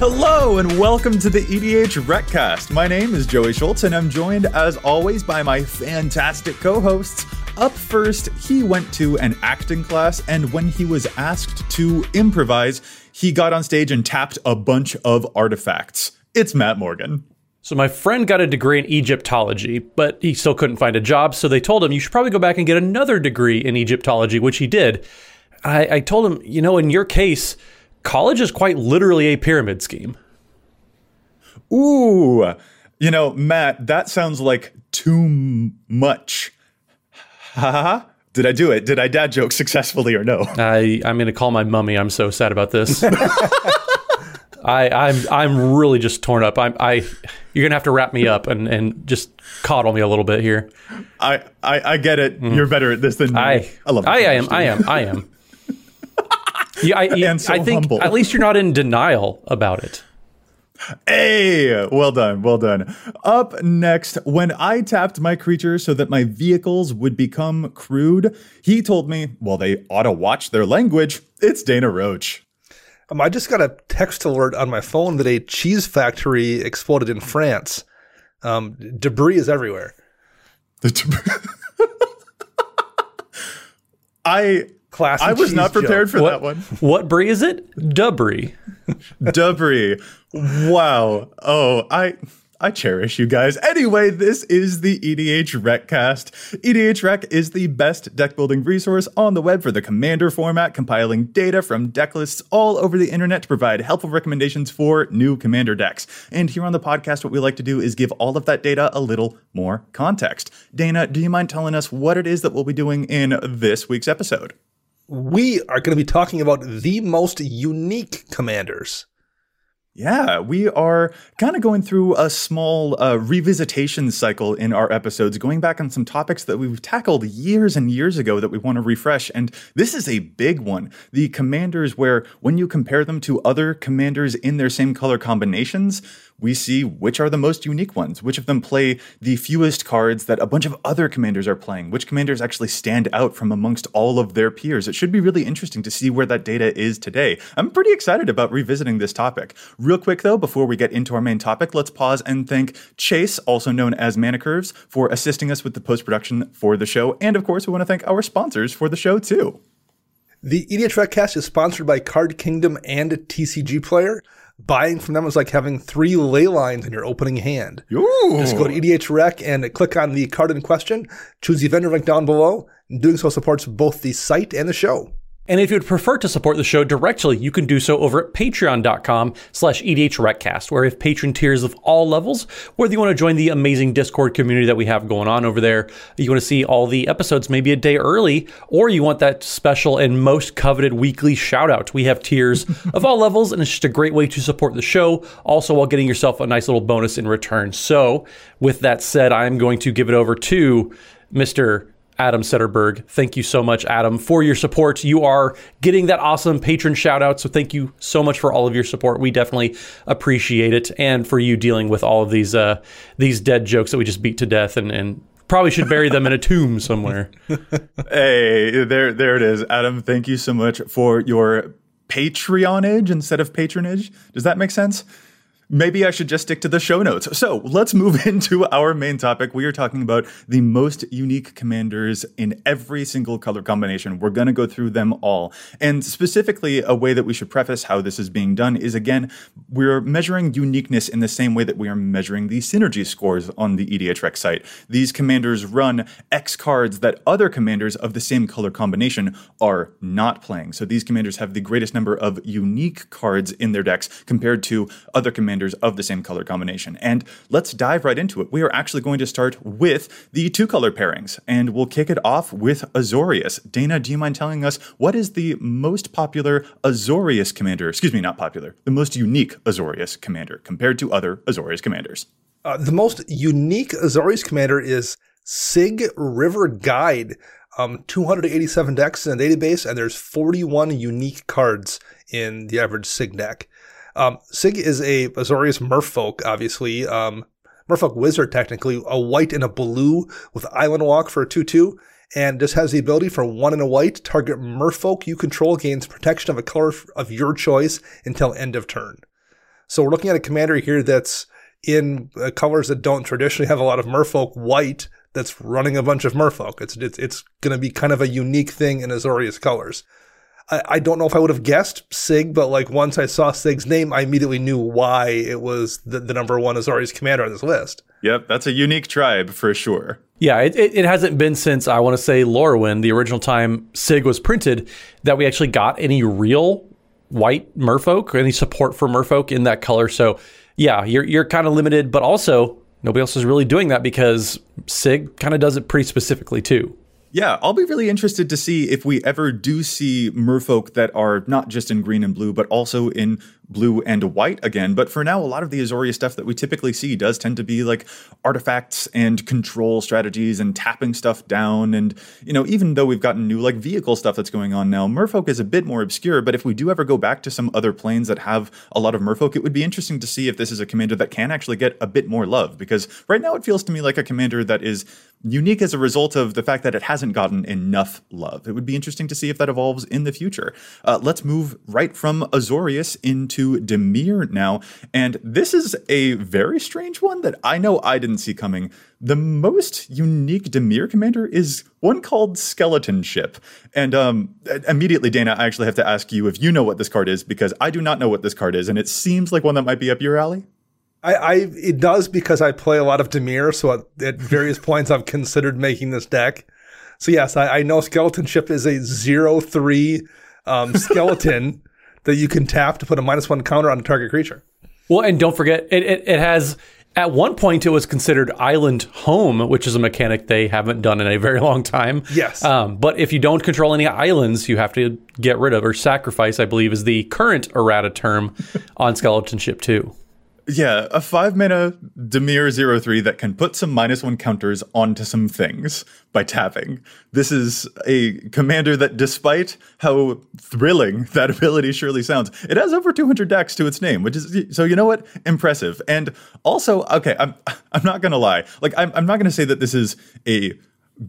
Hello and welcome to the EDH Recast. My name is Joey Schultz and I'm joined as always by my fantastic co-hosts. Up first, he went to an acting class and when he was asked to improvise, he got on stage and tapped a bunch of artifacts. It's Matt Morgan. So my friend got a degree in Egyptology, but he still couldn't find a job, so they told him you should probably go back and get another degree in Egyptology, which he did. I, I told him, you know, in your case, college is quite literally a pyramid scheme. Ooh, you know, Matt, that sounds like too much. Ha ha ha. Did I do it? Did I dad joke successfully or no? I, I'm going to call my mummy. I'm so sad about this. I, I'm I'm really just torn up. I'm I you're gonna have to wrap me up and, and just coddle me a little bit here. I, I, I get it. You're mm. better at this than me. I I love. it I so am I am I am. Yeah, I, yeah, And so I think humble. at least you're not in denial about it. Hey, well done, well done. Up next, when I tapped my creature so that my vehicles would become crude, he told me, well, they ought to watch their language. It's Dana Roach. Um, I just got a text alert on my phone that a cheese factory exploded in France. Um, debris is everywhere. The debris. I Classic I was not prepared joke. for What that one. what brie is it? Dubrie. Debris. Wow. Oh, I I cherish you guys. Anyway, this is the EDH Recast. EDH Rec is the best deck building resource on the web for the commander format, compiling data from deck lists all over the internet to provide helpful recommendations for new commander decks. And here on the podcast, what we like to do is give all of that data a little more context. Dana, do you mind telling us what it is that we'll be doing in this week's episode? We are going to be talking about the most unique commanders. Yeah, we are kind of going through a small uh, revisitation cycle in our episodes, going back on some topics that we've tackled years and years ago that we want to refresh. And this is a big one. The commanders, where when you compare them to other commanders in their same color combinations, we see which are the most unique ones, which of them play the fewest cards that a bunch of other commanders are playing, which commanders actually stand out from amongst all of their peers. It should be really interesting to see where that data is today. I'm pretty excited about revisiting this topic. Real quick though, before we get into our main topic, let's pause and thank Chase, also known as Mana Curves, for assisting us with the post production for the show. And of course, we want to thank our sponsors for the show too. The EDH is sponsored by Card Kingdom and TCG Player. Buying from them is like having three ley lines in your opening hand. Just go to EDH Rec and click on the card in question, choose the vendor link down below. Doing so supports both the site and the show. And if you'd prefer to support the show directly, you can do so over at patreon.com slash EDHRecast, where we have patron tiers of all levels, whether you want to join the amazing Discord community that we have going on over there, you want to see all the episodes maybe a day early, or you want that special and most coveted weekly shout out. We have tiers of all levels, and it's just a great way to support the show, also while getting yourself a nice little bonus in return. So, with that said, I'm going to give it over to Mr. Adam Setterberg. Thank you so much, Adam, for your support. You are getting that awesome patron shout out. So thank you so much for all of your support. We definitely appreciate it. And for you dealing with all of these uh, these dead jokes that we just beat to death and, and probably should bury them in a tomb somewhere. hey, there there it is. Adam, thank you so much for your Patreonage instead of patronage. Does that make sense? Maybe I should just stick to the show notes. So let's move into our main topic. We are talking about the most unique commanders in every single color combination. We're going to go through them all. And specifically, a way that we should preface how this is being done is again, we're measuring uniqueness in the same way that we are measuring the synergy scores on the EDHREC site. These commanders run X cards that other commanders of the same color combination are not playing. So these commanders have the greatest number of unique cards in their decks compared to other commanders of the same color combination. And let's dive right into it. We are actually going to start with the two color pairings, and we'll kick it off with Azorius. Dana, do you mind telling us what is the most popular Azorius commander? Excuse me, not popular, the most unique Azorius commander compared to other Azorius commanders? Uh, the most unique Azorius commander is Sygg River Guide. Um, 287 decks in the database, and there's 41 unique cards in the average Sygg deck. Um, Sygg is a Azorius merfolk, obviously. Um, merfolk wizard, technically, a white and a blue with island walk for a 2 2. And this has the ability for one and a white, target merfolk you control gains protection of a color of your choice until end of turn. So we're looking at a commander here that's in uh, colors that don't traditionally have a lot of merfolk white that's running a bunch of merfolk. It's, it's, it's going to be kind of a unique thing in Azorius colors. I, I don't know if I would have guessed Sygg, but like once I saw Sygg's name, I immediately knew why it was the, the number one Azorius commander on this list. Yep, that's a unique tribe for sure. Yeah, it, it, it, hasn't been since I want to say Lorwyn, the original time Sygg was printed, that we actually got any real white merfolk, any support for merfolk in that color. So yeah, you're you're kind of limited, but also nobody else is really doing that because Sygg kind of does it pretty specifically too. Yeah, I'll be really interested to see if we ever do see merfolk that are not just in green and blue, but also in blue and white again. But for now, a lot of the Azoria stuff that we typically see does tend to be like artifacts and control strategies and tapping stuff down. And, you know, even though we've gotten new like vehicle stuff that's going on now, Merfolk is a bit more obscure. But if we do ever go back to some other planes that have a lot of Merfolk, it would be interesting to see if this is a commander that can actually get a bit more love. Because right now it feels to me like a commander that is unique as a result of the fact that it hasn't gotten enough love. It would be interesting to see if that evolves in the future. Uh, let's move right from Azorius into to Dimir now. And this is a very strange one that I know I didn't see coming. The most unique Dimir commander is one called Skeleton Ship. And um, immediately, Dana, I actually have to ask you if you know what this card is, because I do not know what this card is, and it seems like one that might be up your alley. I, I it does because I play a lot of Dimir, so at, at various points I've considered making this deck. So yes, I, I know Skeleton Ship is a zero three um, skeleton that you can tap to put a minus one counter on a target creature. Well, and don't forget, it, it, it has at one point it was considered island home, which is a mechanic they haven't done in a very long time. Yes. Um, but if you don't control any islands, you have to get rid of or sacrifice. I believe is the current errata term on Skeleton Ship too. Yeah, a five mana Dimir zero three that can put some minus one counters onto some things by tapping. This is a commander that, despite how thrilling that ability surely sounds, it has over 200 decks to its name, which is so you know what, impressive. And also, okay, I'm I'm not gonna lie, like I'm I'm not gonna say that this is a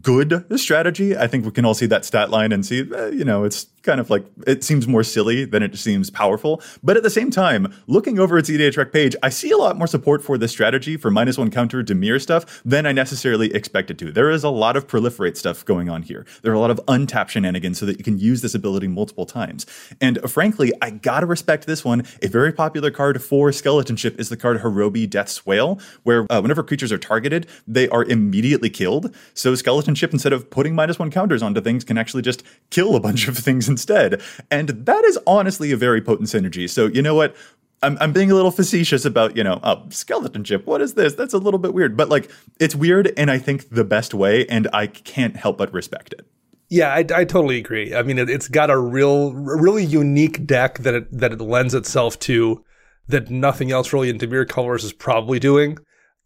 good strategy. I think we can all see that stat line and see, eh, you know, it's kind of like it seems more silly than it seems powerful. But at the same time, looking over its EDHREC page, I see a lot more support for this strategy for minus one counter Dimir stuff than I necessarily expected to. There is a lot of proliferate stuff going on here. There are a lot of untap shenanigans so that you can use this ability multiple times. And frankly, I gotta respect this one. A very popular card for Skeleton Ship is the card Horobi Death's Wail, where uh, whenever creatures are targeted, they are immediately killed. So Skeleton Ship, instead of putting minus one counters onto things, can actually just kill a bunch of things instead. And that is honestly a very potent synergy. So, you know what? I'm, I'm being a little facetious about, you know, oh, skeleton ship. What is this? That's a little bit weird. But like, it's weird and I think the best way, and I can't help but respect it. Yeah, I, I totally agree. I mean, it, has got a real, really unique deck that it, that it lends itself to that nothing else really in Dimir Colors is probably doing.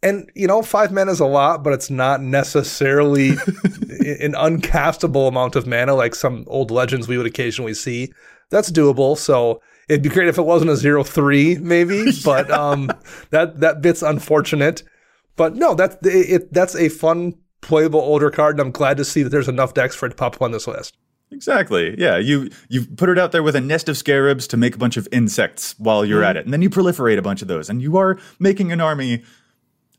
And you know, five men is a lot, but it's not necessarily an uncastable amount of mana, like some old legends we would occasionally see, that's doable. So it'd be great if it wasn't a zero three, maybe, but um, that that bit's unfortunate. But no, that's it, that's a fun playable older card, and I'm glad to see that there's enough decks for it to pop up on this list. Exactly. Yeah, you you put it out there with a nest of scarabs to make a bunch of insects while you're mm. at it, and then you proliferate a bunch of those, and you are making an army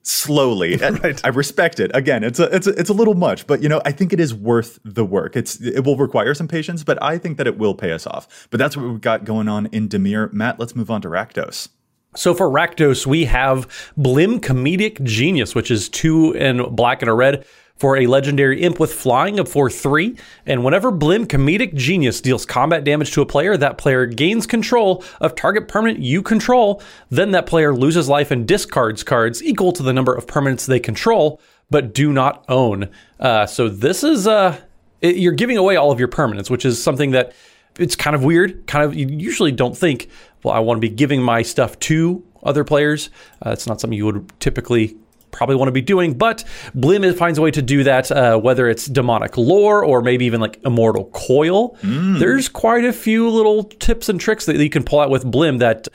slowly. right. I respect it. Again, it's a it's a, it's a little much, but you know, I think it is worth the work. It's it will require some patience, but I think that it will pay us off. But that's what we've got going on in Dimir. Matt, let's move on to Rakdos. So for Rakdos, we have Blim Comedic Genius, which is two in black and a red for a legendary imp with flying of 4 3. And whenever Blim Comedic Genius deals combat damage to a player, that player gains control of target permanent you control. Then that player loses life and discards cards equal to the number of permanents they control but do not own. Uh, so this is uh, it, you're giving away all of your permanents, which is something that it's kind of weird. Kind of you usually don't think, well, I want to be giving my stuff to other players. Uh, it's not something you would typically probably want to be doing. But Blim finds a way to do that, uh, whether it's demonic lore or maybe even like immortal coil. Mm. There's quite a few little tips and tricks that you can pull out with Blim that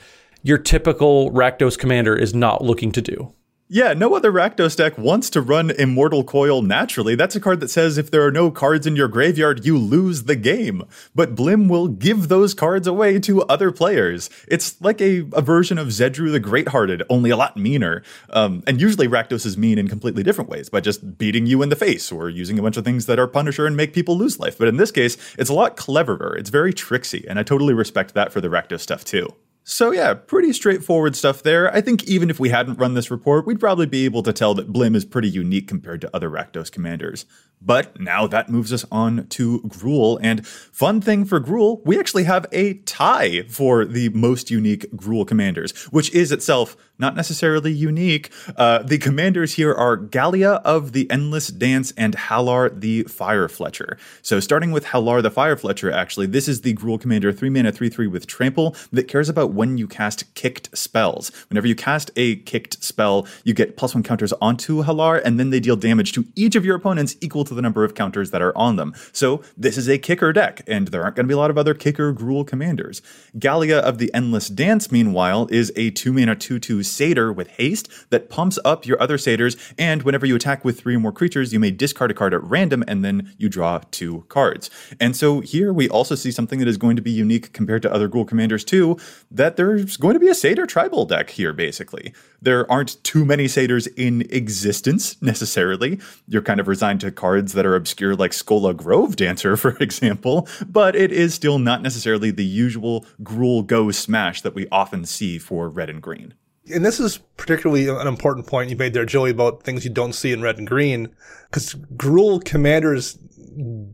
your typical Rakdos commander is not looking to do. Yeah, no other Rakdos deck wants to run Immortal Coil naturally. That's a card that says if there are no cards in your graveyard, you lose the game. But Blim will give those cards away to other players. It's like a, a version of Zedruu the Greathearted, only a lot meaner. Um, and usually Rakdos is mean in completely different ways, by just beating you in the face or using a bunch of things that are Punisher and make people lose life. But in this case, it's a lot cleverer. It's very tricksy, and I totally respect that for the Rakdos stuff too. So, yeah, pretty straightforward stuff there. I think even if we hadn't run this report, we'd probably be able to tell that Blim is pretty unique compared to other Rakdos commanders. But now that moves us on to Gruul. And fun thing for Gruul, we actually have a tie for the most unique Gruul commanders, which is itself not necessarily unique. Uh, the commanders here are Gallia of the Endless Dance and Hallar the Fire Fletcher. So starting with Hallar the Fire Fletcher, actually, this is the Gruul commander, 3 mana, 3 3 with Trample, that cares about when you cast kicked spells. Whenever you cast a kicked spell, you get plus one counters onto Hallar, and then they deal damage to each of your opponents equal to the number of counters that are on them. So this is a kicker deck, and there aren't going to be a lot of other kicker Gruul commanders. Gallia of the Endless Dance, meanwhile, is a 2 mana 2 2 satyr with haste that pumps up your other satyrs, and whenever you attack with three or more creatures, you may discard a card at random, and then you draw two cards. And so here we also see something that is going to be unique compared to other Gruul commanders too, that there's going to be a satyr tribal deck here, basically. There aren't too many satyrs in existence necessarily. You're kind of resigned to cards that are obscure, like Skola Grove Dancer, for example, but it is still not necessarily the usual Gruul Go smash that we often see for red and green. And this is particularly an important point you made there, Joey, about things you don't see in red and green, because Gruul commanders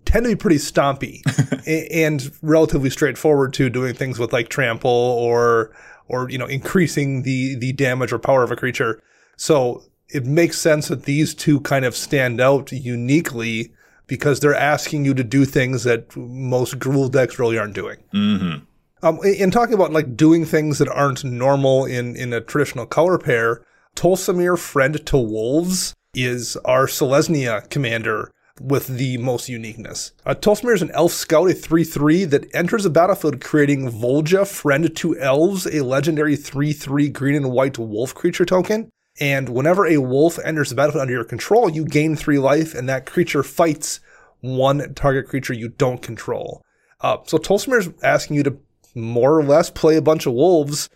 tend to be pretty stompy and relatively straightforward to doing things with like trample or or you know increasing the the damage or power of a creature. So it makes sense that these two kind of stand out uniquely because they're asking you to do things that most Gruul decks really aren't doing. Mm-hmm. Um, in talking about like doing things that aren't normal in, in a traditional color pair, Tolsimir Friend to Wolves is our Selesnya commander with the most uniqueness. Uh, Tolsimir is an elf scout, a 3-3 that enters the battlefield creating Voja, Friend to Elves, a legendary 3-3 green and white wolf creature token. And whenever a wolf enters the battlefield under your control, you gain three life, and that creature fights one target creature you don't control. Uh, so Tolsimir is asking you to more or less play a bunch of wolves.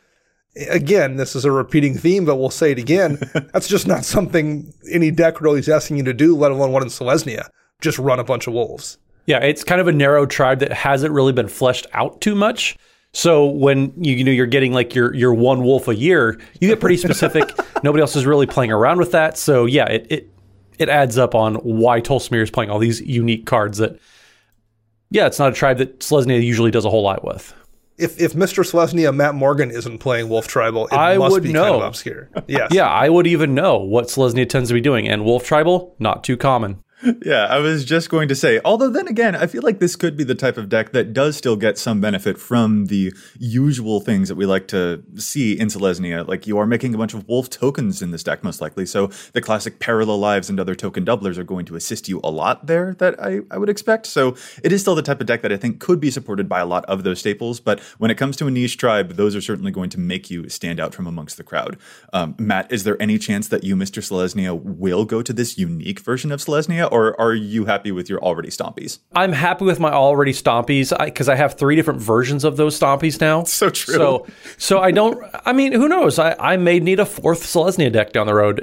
Again, this is a repeating theme, but we'll say it again. That's just not something any deck really is asking you to do, let alone one in Selesnya. Just run a bunch of wolves. Yeah, it's kind of a narrow tribe that hasn't really been fleshed out too much. So when you, you know you're getting like your your one wolf a year, you get pretty specific. Nobody else is really playing around with that. So yeah, it it, it adds up on why Tolsimir is playing all these unique cards that yeah, it's not a tribe that Selesnya usually does a whole lot with. If if Mr. Selesnya Matt Morgan isn't playing Wolf Tribal, it I must would be know. kind of obscure. Yeah, yeah, I would even know what Selesnya tends to be doing, and Wolf Tribal not too common. Yeah, I was just going to say, although then again, I feel like this could be the type of deck that does still get some benefit from the usual things that we like to see in Selesnya. Like you are making a bunch of wolf tokens in this deck, most likely. So the classic parallel lives and other token doublers are going to assist you a lot there that I, I would expect. So it is still the type of deck that I think could be supported by a lot of those staples. But when it comes to a niche tribe, those are certainly going to make you stand out from amongst the crowd. Um, Matt, is there any chance that you, Mr. Selesnya, will go to this unique version of Selesnya? Or are you happy with your already stompies? I'm happy with my already stompies because I, I, have three different versions of those stompies now. So true. So, so I don't. I mean, who knows? I, I may need a fourth Selesnya deck down the road.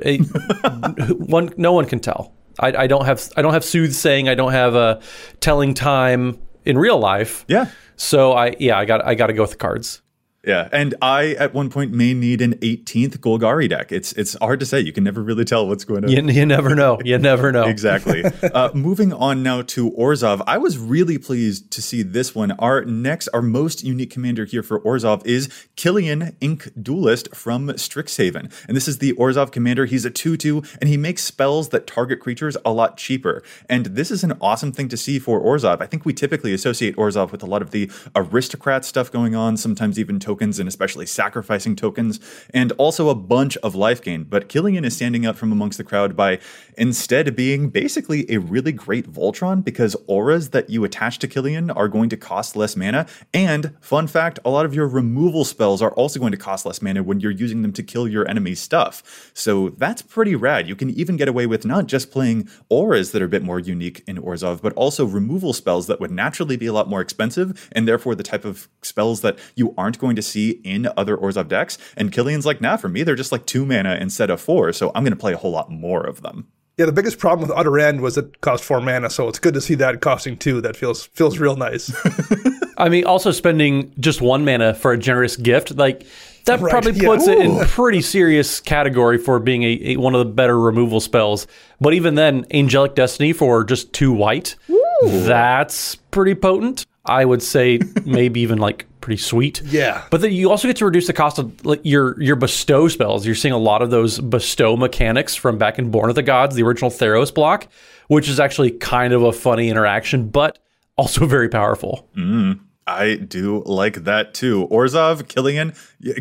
one, no one can tell. I, I don't have. I don't have soothsaying. I don't have a telling time in real life. Yeah. So I yeah I got I got to go with the cards. Yeah, and I at one point may need an 18th Golgari deck. It's it's hard to say. You can never really tell what's going on. You, you never know. You never know. exactly. Uh, moving on now to Orzhov. I was really pleased to see this one. Our next, our most unique commander here for Orzhov is Killian Ink Duelist from Strixhaven. And this is the Orzhov commander. He's a 2-2, and he makes spells that target creatures a lot cheaper. And this is an awesome thing to see for Orzhov. I think we typically associate Orzhov with a lot of the aristocrat stuff going on, sometimes even tokens and especially sacrificing tokens, and also a bunch of life gain. But Killian is standing out from amongst the crowd by instead being basically a really great Voltron because auras that you attach to Killian are going to cost less mana. And fun fact, a lot of your removal spells are also going to cost less mana when you're using them to kill your enemy's stuff. So that's pretty rad. You can even get away with not just playing auras that are a bit more unique in Orzhov, but also removal spells that would naturally be a lot more expensive and therefore the type of spells that you aren't going to to see in other Orzhov decks. And Killian's like, nah, for me, they're just like two mana instead of four. So I'm going to play a whole lot more of them. Yeah, the biggest problem with Utter End was it cost four mana, so it's good to see that costing two. That feels feels real nice. I mean, also spending just one mana for a generous gift, like that right, probably puts yeah. it in pretty serious category for being a, a, one of the better removal spells. But even then, Angelic Destiny for just two white, Ooh. that's pretty potent. I would say maybe even like pretty sweet. Yeah. But then you also get to reduce the cost of like your your bestow spells. You're seeing a lot of those bestow mechanics from back in Born of the Gods, the original Theros block, which is actually kind of a funny interaction, but also very powerful. Mm, I do like that too. Orzhov, Killian,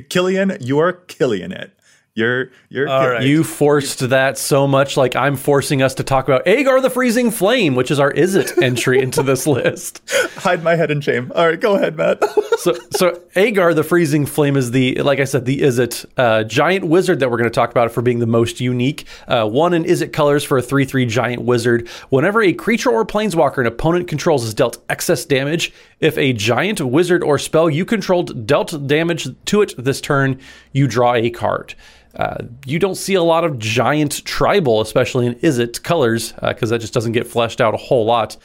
Killian, you are killing it. You're you're right. you forced that so much. Like I'm forcing us to talk about Aegar the Freezing Flame, which is our Izzet entry into this list. Hide my head in shame. All right, go ahead, Matt. so so Aegar the Freezing Flame is the like I said the Izzet uh, giant wizard that we're going to talk about for being the most unique. Uh, one in Izzet colors for a three three giant wizard. Whenever a creature or planeswalker an opponent controls is dealt excess damage, if a giant wizard or spell you controlled dealt damage to it this turn, you draw a card. Uh, you don't see a lot of giant tribal, especially in Izzet colors, because uh, that just doesn't get fleshed out a whole lot.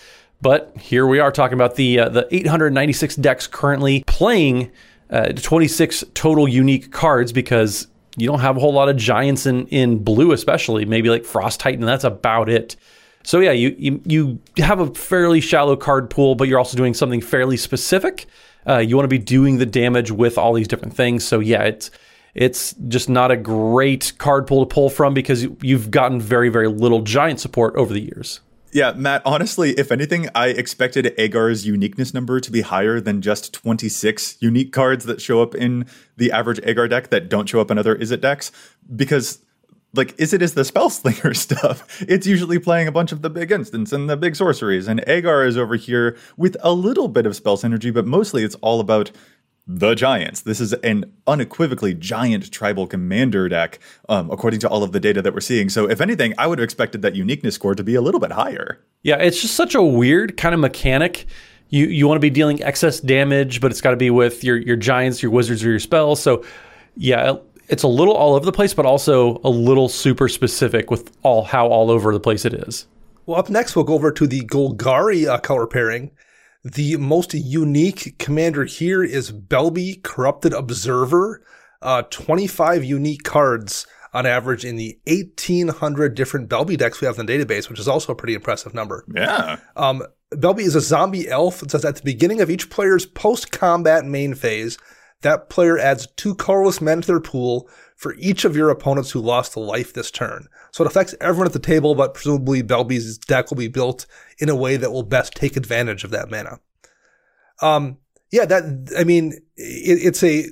But here we are talking about the uh, the 896 decks currently playing uh, 26 total unique cards because you don't have a whole lot of giants in in blue, especially maybe like Frost Titan. That's about it. So yeah, you you, you have a fairly shallow card pool, but you're also doing something fairly specific. Uh, you want to be doing the damage with all these different things. So yeah, it's it's just not a great card pool to pull from because you've gotten very, very little giant support over the years. Yeah, Matt, honestly, if anything, I expected Aegar's uniqueness number to be higher than just 26 unique cards that show up in the average Aegar deck that don't show up in other Izzet decks. Because, like, Izzet is the spell slinger stuff. It's usually playing a bunch of the big instants and the big sorceries. And Aegar is over here with a little bit of spell synergy, but mostly it's all about the Giants. This is an unequivocally giant tribal commander deck, um, according to all of the data that we're seeing. So, if anything, I would have expected that uniqueness score to be a little bit higher. Yeah, it's just such a weird kind of mechanic. You you want to be dealing excess damage, but it's got to be with your your giants, your wizards, or your spells. So, yeah, it's a little all over the place, but also a little super specific with all how all over the place it is. Well, up next, we'll go over to the Golgari uh, color pairing. The most unique commander here is Belbe Corrupted Observer. Uh, 25 unique cards on average in the 1800 different Belbe decks we have in the database, which is also a pretty impressive number. Yeah. Um, Belbe is a zombie elf. It says at the beginning of each player's post combat main phase, that player adds two colorless men to their pool for each of your opponents who lost a life this turn. So it affects everyone at the table, but presumably Belbe's deck will be built in a way that will best take advantage of that mana. Um, yeah, that I mean, it, it's a,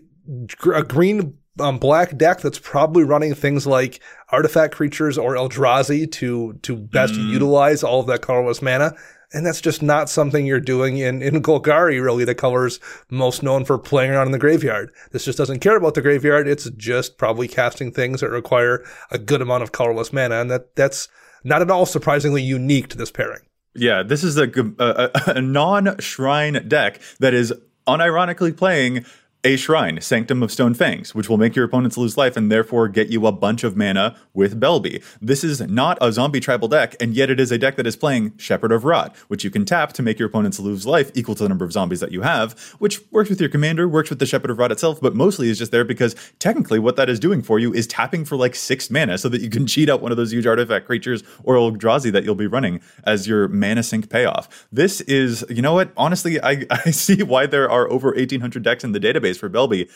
a green um, black deck that's probably running things like artifact creatures or Eldrazi to to best mm. utilize all of that colorless mana. And that's just not something you're doing in, in Golgari, really, the color's most known for playing around in the graveyard. This just doesn't care about the graveyard. It's just probably casting things that require a good amount of colorless mana. And that, that's not at all surprisingly unique to this pairing. Yeah, this is a, a, a non shrine deck that is unironically playing a shrine, Sanctum of Stone Fangs, which will make your opponents lose life and therefore get you a bunch of mana with Belbe. This is not a zombie tribal deck, and yet it is a deck that is playing Shepherd of Rot, which you can tap to make your opponents lose life equal to the number of zombies that you have, which works with your commander, works with the Shepherd of Rot itself, but mostly is just there because technically what that is doing for you is tapping for like six mana so that you can cheat out one of those huge artifact creatures or Eldrazi that you'll be running as your mana sink payoff. This is, you know what? Honestly, I, I see why there are over 1,800 decks in the database for Belbe,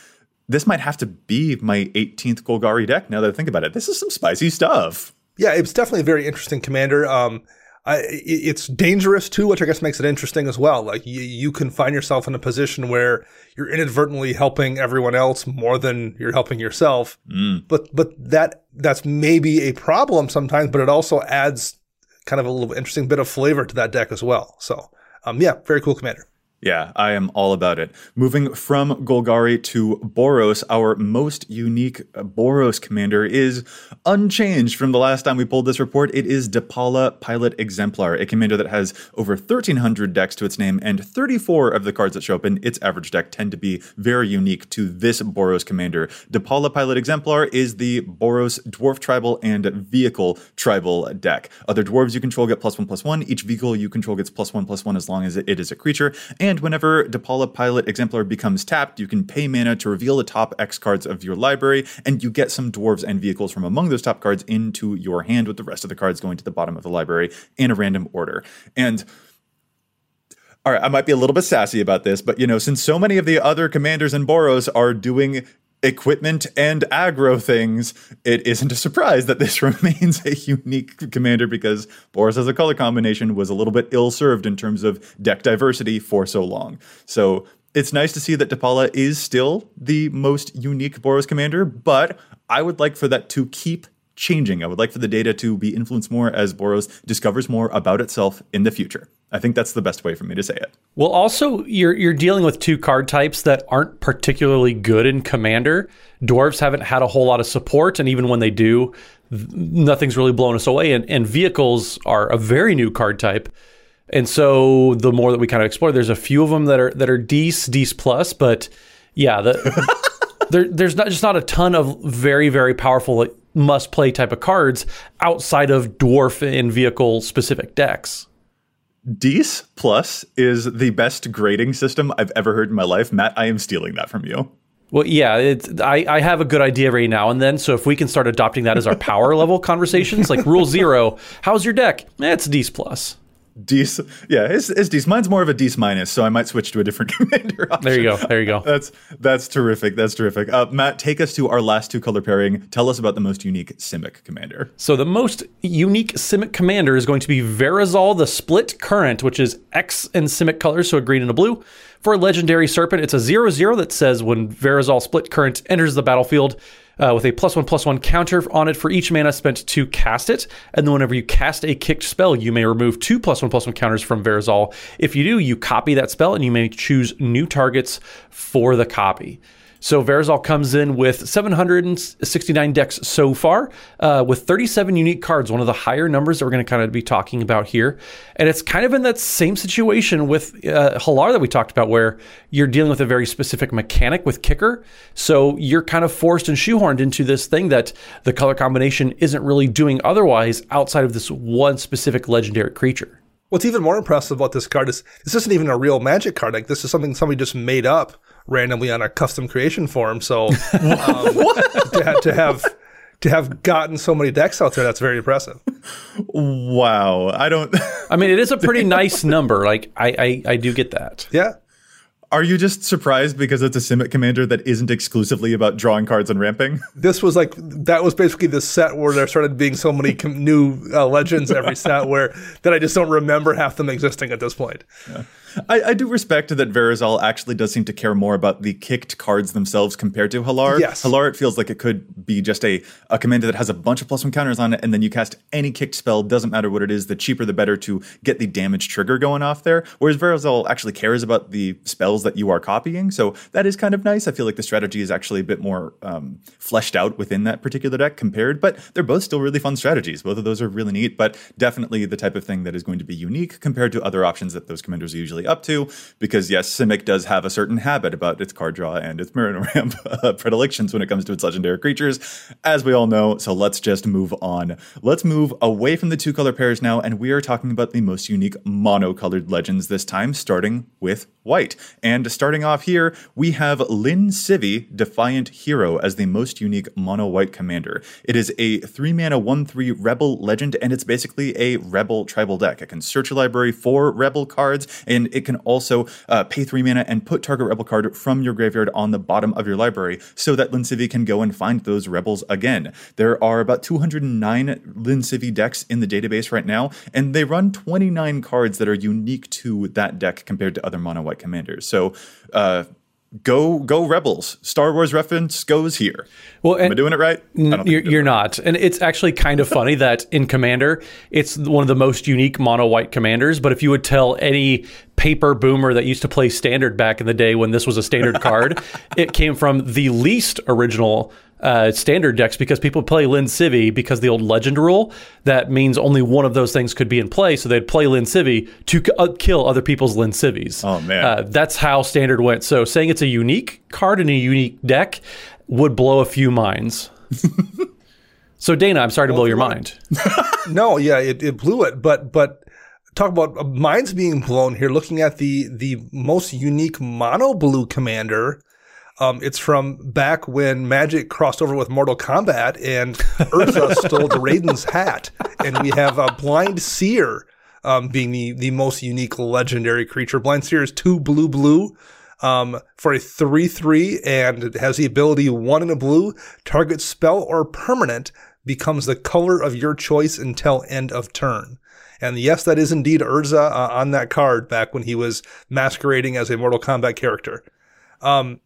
this might have to be my 18th Golgari deck now that I think about it. This is some spicy stuff. Yeah, it's definitely a very interesting commander. Um, I, it's dangerous too, which I guess makes it interesting as well. Like you, you can find yourself in a position where you're inadvertently helping everyone else more than you're helping yourself. Mm. But but that that's maybe a problem sometimes, but it also adds kind of a little interesting bit of flavor to that deck as well. So um, yeah, very cool commander. Yeah, I am all about it. Moving from Golgari to Boros, our most unique Boros commander is unchanged from the last time we pulled this report. It is Depala Pilot Exemplar, a commander that has over 1,300 decks to its name, and 34 of the cards that show up in its average deck tend to be very unique to this Boros commander. Depala Pilot Exemplar is the Boros Dwarf Tribal and Vehicle Tribal deck. Other dwarves you control get plus one plus one. Each vehicle you control gets plus one plus one as long as it is a creature. And whenever Depala Pilot Exemplar becomes tapped, you can pay mana to reveal the top X cards of your library, and you get some dwarves and vehicles from among those top cards into your hand, with the rest of the cards going to the bottom of the library in a random order. And all right, I might be a little bit sassy about this, but you know, since so many of the other commanders and Boros are doing equipment and aggro things, it isn't a surprise that this remains a unique commander because Boros as a color combination was a little bit ill served in terms of deck diversity for so long. So it's nice to see that Depala is still the most unique Boros commander, but I would like for that to keep changing. I would like for the data to be influenced more as Boros discovers more about itself in the future. I think that's the best way for me to say it. Well, also you're you're dealing with two card types that aren't particularly good in Commander. Dwarves haven't had a whole lot of support, and even when they do, nothing's really blown us away. And, and vehicles are a very new card type. And so the more that we kind of explore, there's a few of them that are that are Dece, Dece plus, but yeah, the, there, there's not just not a ton of very very powerful must play type of cards outside of dwarf and vehicle specific decks. Dece Plus is the best grading system I've ever heard in my life. Matt, I am stealing that from you. Well, yeah, I, I have a good idea every now and then. So if we can start adopting that as our power level conversations, like rule zero, how's your deck? Eh, it's Dece Plus. Dece, yeah, it's, it's Dece. Mine's more of a Dece minus, so I might switch to a different commander. Option. There you go. There you go. that's that's terrific. That's terrific. Uh, Matt, take us to our last two color pairing. Tell us about the most unique Simic commander. So the most unique Simic commander is going to be Verazol, the Split Current, which is X and Simic colors, so a green and a blue. For a legendary serpent, it's a zero zero that says when Verazol Split Current enters the battlefield uh, with a plus one plus one counter on it for each mana spent to cast it. And then whenever you cast a kicked spell, you may remove two plus one plus one counters from Verazol. If you do, you copy that spell and you may choose new targets for the copy. So Verazol comes in with 769 decks so far, uh, with 37 unique cards, one of the higher numbers that we're going to kind of be talking about here. And it's kind of in that same situation with uh, Hallar that we talked about, where you're dealing with a very specific mechanic with kicker. So you're kind of forced and shoehorned into this thing that the color combination isn't really doing otherwise outside of this one specific legendary creature. What's even more impressive about this card is this isn't even a real magic card. Like this is something somebody just made up randomly on a custom creation form. So um, to, to have to have gotten so many decks out there, that's very impressive. Wow, I don't. I mean, it is a pretty nice number. Like I, I, I do get that. Yeah. Are you just surprised because it's a Simic commander that isn't exclusively about drawing cards and ramping? This was like that was basically the set where there started being so many com- new uh, legends every set where that I just don't remember half them existing at this point. Yeah. I, I, do respect that Verazol actually does seem to care more about the kicked cards themselves compared to Hallar. Yes. Hallar, it feels like it could be just a, a commander that has a bunch of plus one counters on it, and then you cast any kicked spell, doesn't matter what it is, the cheaper the better to get the damage trigger going off there. Whereas Verazol actually cares about the spells that you are copying, so that is kind of nice. I feel like the strategy is actually a bit more um, fleshed out within that particular deck compared, but they're both still really fun strategies. Both of those are really neat, but definitely the type of thing that is going to be unique compared to other options that those commanders are up to because yes, Simic does have a certain habit about its card draw and its Mariner Ramp uh, predilections when it comes to its legendary creatures, as we all know. So let's just move on. Let's move away from the two color pairs now, and we are talking about the most unique mono-colored legends this time, starting with white. And starting off here, we have Lin Sivy, Defiant Hero, as the most unique mono white commander. It is a three mana, one three rebel legend, and it's basically a rebel tribal deck. It can search a library for rebel cards, and it can also uh, pay three mana and put target rebel card from your graveyard on the bottom of your library so that Lin Sivy can go and find those rebels again. There are about 209 Lin Sivy decks in the database right now, and they run 29 cards that are unique to that deck compared to other mono white commanders. So, uh, go go rebels. Star wars reference goes here. Well am i doing it right? You're, you're not. And it's actually kind of funny that in commander it's one of the most unique mono white commanders but if you would tell any paper boomer that used to play standard back in the day when this was a standard card it came from the least original uh, standard decks because people play Lin Sivy because the old legend rule that means only one of those things could be in play. So they'd play Lin Sivy to uh, kill other people's Lin Sivies. Oh man, uh, that's how standard went. So saying it's a unique card in a unique deck would blow a few minds. so Dana, I'm sorry to blow your mind. no, yeah, it, it blew it, but but talk about uh, minds being blown here. Looking at the the most unique mono blue commander um, it's from back when Magic crossed over with Mortal Kombat and Urza stole Raiden's hat. And we have a Blind Seer um, being the, the most unique legendary creature. Blind Seer is two blue blue. Um, for a 3 3 and it has the ability one in a blue, target spell or permanent becomes the color of your choice until end of turn. And yes, that is indeed Urza uh, on that card back when he was masquerading as a Mortal Kombat character. Um,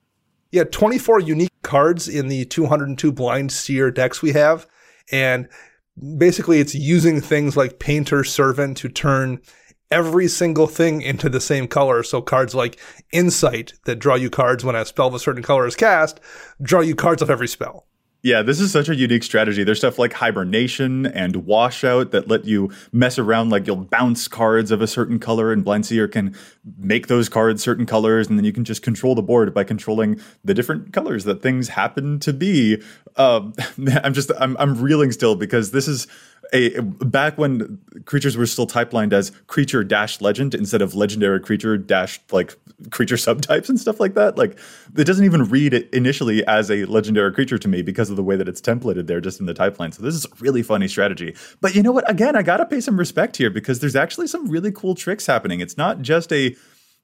yeah, 24 unique cards in the 202 blind seer decks we have. And basically it's using things like painter servant to turn every single thing into the same color. So cards like insight that draw you cards when a spell of a certain color is cast, draw you cards of every spell. Yeah, this is such a unique strategy. There's stuff like hibernation and washout that let you mess around, like you'll bounce cards of a certain color, and Blindseer can make those cards certain colors, and then you can just control the board by controlling the different colors that things happen to be. Um, I'm just I'm I'm reeling still because this is a back when creatures were still typelined as creature dash legend instead of legendary creature dash like creature subtypes and stuff like that. Like it doesn't even read it initially as a legendary creature to me because of the way that it's templated there just in the type line. So this is a really funny strategy. But you know what? Again, I gotta pay some respect here because there's actually some really cool tricks happening. It's not just a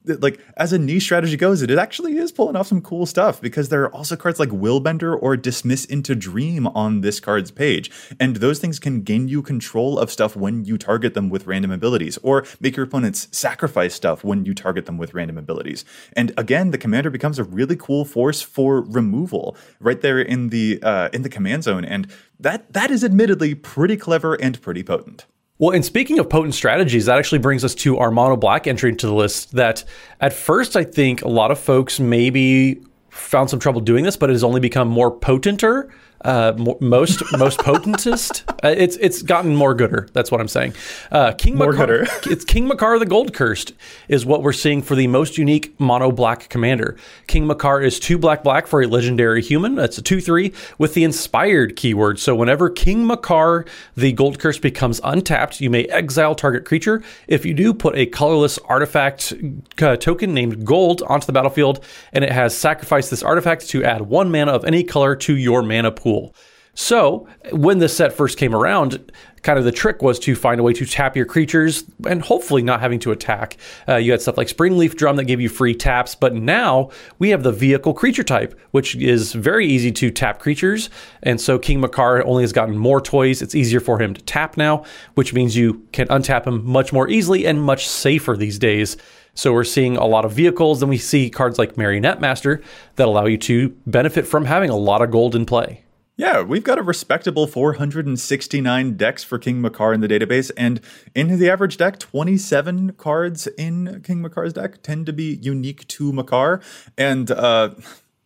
like as a niche strategy goes, it actually is pulling off some cool stuff because there are also cards like Willbender or Dismiss into Dream on this card's page. And those things can gain you control of stuff when you target them with random abilities, or make your opponents sacrifice stuff when you target them with random abilities. And again, the commander becomes a really cool force for removal right there in the uh, in the command zone. And that that is admittedly pretty clever and pretty potent. Well, and speaking of potent strategies, that actually brings us to our mono black entry into the list. That at first, I think a lot of folks maybe found some trouble doing this, but it has only become more potenter uh, most most potentest. Uh, it's it's gotten more gooder. That's what I'm saying. Uh, King more Macar, gooder. it's King Macar the Gold Cursed is what we're seeing for the most unique mono black commander. King Macar is two black black for a legendary human. That's a two three with the inspired keyword. So whenever King Macar the Gold Curse becomes untapped, you may exile target creature. If you do, put a colorless artifact uh, token named Gold onto the battlefield, and it has sacrificed this artifact to add one mana of any color to your mana pool pool. So when this set first came around, kind of the trick was to find a way to tap your creatures and hopefully not having to attack. Uh, you had stuff like Springleaf Drum that gave you free taps, but now we have the vehicle creature type, which is very easy to tap creatures. And so King Macar only has gotten more toys. It's easier for him to tap now, which means you can untap him much more easily and much safer these days. So we're seeing a lot of vehicles, and we see cards like Marionette Master that allow you to benefit from having a lot of gold in play. Yeah, we've got a respectable 469 decks for King Macar in the database, and in the average deck, 27 cards in King Macar's deck tend to be unique to Macar. And uh,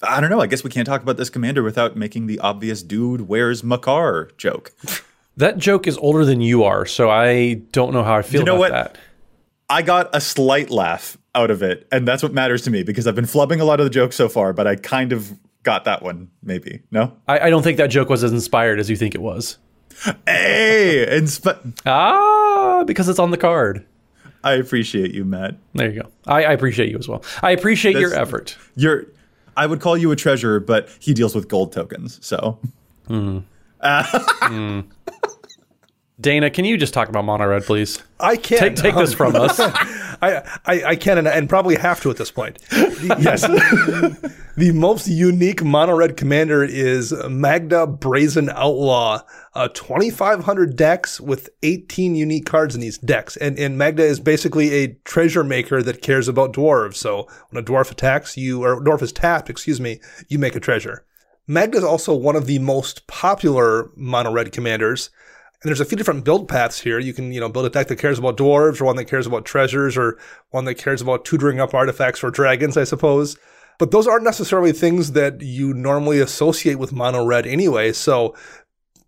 I don't know, I guess we can't talk about this commander without making the obvious dude, where's Macar joke. That joke is older than you are, so I don't know how I feel You know about what? that. I got a slight laugh out of it, and that's what matters to me because I've been flubbing a lot of the jokes so far, but I kind of got that one, maybe. No? I, I don't think that joke was as inspired as you think it was. Hey! Insp- Ah, because it's on the card. I appreciate you, Matt. There you go. I, I appreciate you as well. I appreciate your effort. You're I would call you a treasurer, but he deals with gold tokens, so Dana, can you just talk about mono red, please? I can Take take this from us. I, I, I can and, and probably have to at this point. yes. the most unique mono red commander is Magda Brazen Outlaw. Uh, 2,500 decks with 18 unique cards in these decks. And, and Magda is basically a treasure maker that cares about dwarves. So when a dwarf attacks you, or dwarf is tapped, excuse me, you make a treasure. Magda is also one of the most popular mono red commanders. And there's a few different build paths here. You can, you know, build a deck that cares about dwarves, or one that cares about treasures, or one that cares about tutoring up artifacts or dragons, I suppose. But those aren't necessarily things that you normally associate with mono red anyway. So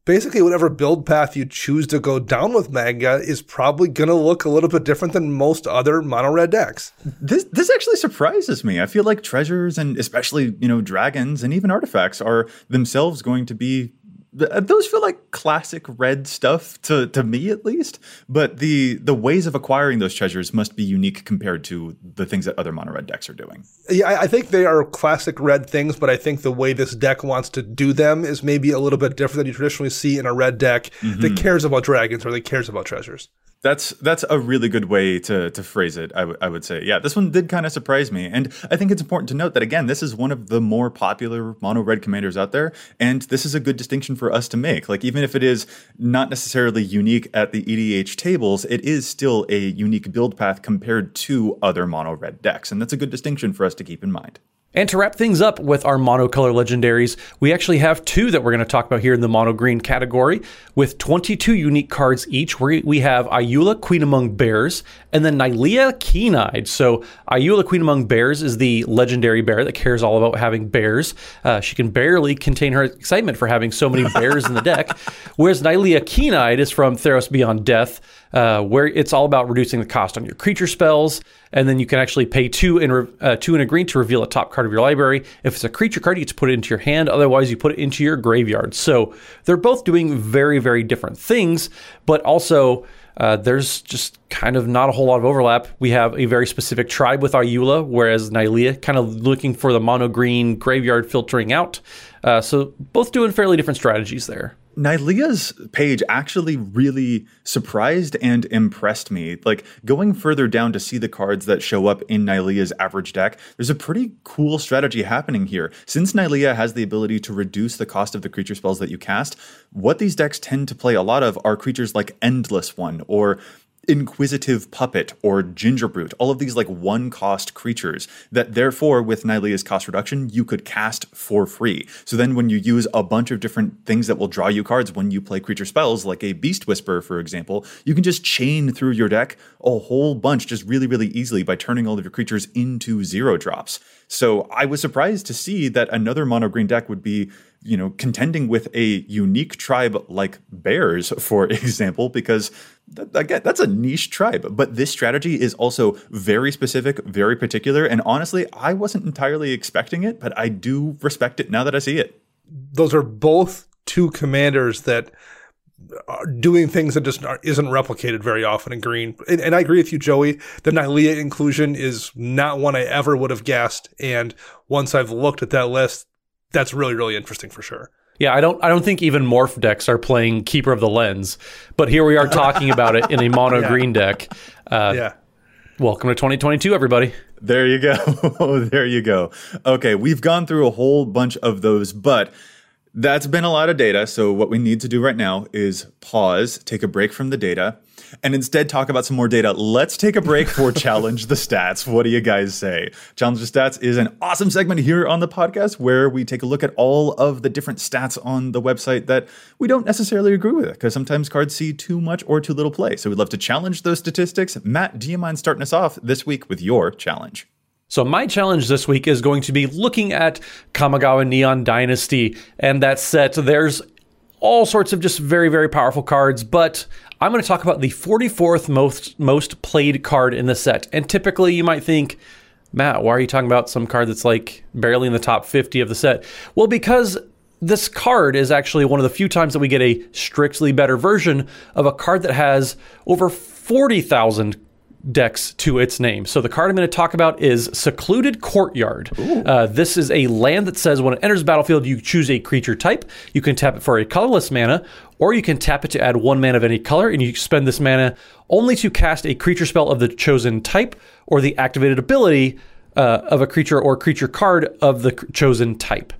basically, whatever build path you choose to go down with Magda is probably going to look a little bit different than most other mono red decks. this this actually surprises me. I feel like treasures and especially, you know, dragons and even artifacts are themselves going to be Uh, those feel like classic red stuff to to me at least, but the the ways of acquiring those treasures must be unique compared to the things that other mono red decks are doing. Yeah, I- I think they are classic red things, but I think the way this deck wants to do them is maybe a little bit different than you traditionally see in a red deck that mm-hmm. cares about dragons or that cares about treasures. That's that's a really good way to to phrase it. I, w- I would say, yeah, this one did kind of surprise me, and I think it's important to note that again, this is one of the more popular mono red commanders out there, and this is a good distinction for us to make. Like even if it is not necessarily unique at the EDH tables, it is still a unique build path compared to other mono red decks, and that's a good distinction for us to keep in mind. And to wrap things up with our monocolor legendaries, we actually have two that we're going to talk about here in the mono green category with 22 unique cards each. We, have Ayula, Queen Among Bears, and then Nylea Keen-Eyed. So Ayula, Queen Among Bears is the legendary bear that cares all about having bears. Uh, she can barely contain her excitement for having so many bears in the deck. Whereas Nylea Keen-Eyed is from Theros Beyond Death, uh, where it's all about reducing the cost on your creature spells, and then you can actually pay two and re- uh, two and a green to reveal a top card of your library. If it's a creature card, you get to put it into your hand. Otherwise, you put it into your graveyard. So they're both doing very, very different things, but also. Uh, there's just kind of not a whole lot of overlap. We have a very specific tribe with Ayula, whereas Nylea kind of looking for the mono green graveyard filtering out. Uh, so both doing fairly different strategies there. Nylea's page actually really surprised and impressed me. Like going further down to see the cards that show up in Nylea's average deck, there's a pretty cool strategy happening here. Since Nylea has the ability to reduce the cost of the creature spells that you cast, what these decks tend to play a lot of are creatures like Endless One or Inquisitive Puppet or Gingerbrute, all of these like one cost creatures that therefore with Nylea's cost reduction you could cast for free. So then when you use a bunch of different things that will draw you cards when you play creature spells like a Beast Whisperer for example, you can just chain through your deck a whole bunch just really really easily by turning all of your creatures into zero drops. So I was surprised to see that another mono green deck would be you know, contending with a unique tribe like bears, for example, because th- again, that's a niche tribe. But this strategy is also very specific, very particular. And honestly, I wasn't entirely expecting it, but I do respect it now that I see it. Those are both two commanders that are doing things that just isn't replicated very often in green. And, and I agree with you, Joey. The Nylea inclusion is not one I ever would have guessed. And once I've looked at that list, that's really, really interesting for sure. Yeah, I don't I don't think even morph decks are playing Keeper of the Lens, but here we are talking about it in a mono yeah. green deck. Uh, yeah. Welcome to 2022, everybody. There you go. there you go. Okay, we've gone through a whole bunch of those, but that's been a lot of data. So, what we need to do right now is pause, take a break from the data, and instead talk about some more data. Let's take a break for Challenge the Stats. What do you guys say? Challenge the Stats is an awesome segment here on the podcast where we take a look at all of the different stats on the website that we don't necessarily agree with because sometimes cards see too much or too little play. So we'd love to challenge those statistics. Matt, do you mind starting us off this week with your challenge? So my challenge this week is going to be looking at Kamigawa Neon Dynasty and that set. There's all sorts of just very very powerful cards, but I'm going to talk about the 44th most most played card in the set. And typically you might think, Matt, why are you talking about some card that's like barely in the top 50 of the set? Well, because this card is actually one of the few times that we get a strictly better version of a card that has over 40,000 decks to its name. So the card I'm going to talk about is Secluded Courtyard. Uh, this is a land that says when it enters the battlefield, you choose a creature type. You can tap it for a colorless mana, or you can tap it to add one mana of any color, and you spend this mana only to cast a creature spell of the chosen type or the activated ability uh, of a creature or creature card of the chosen type.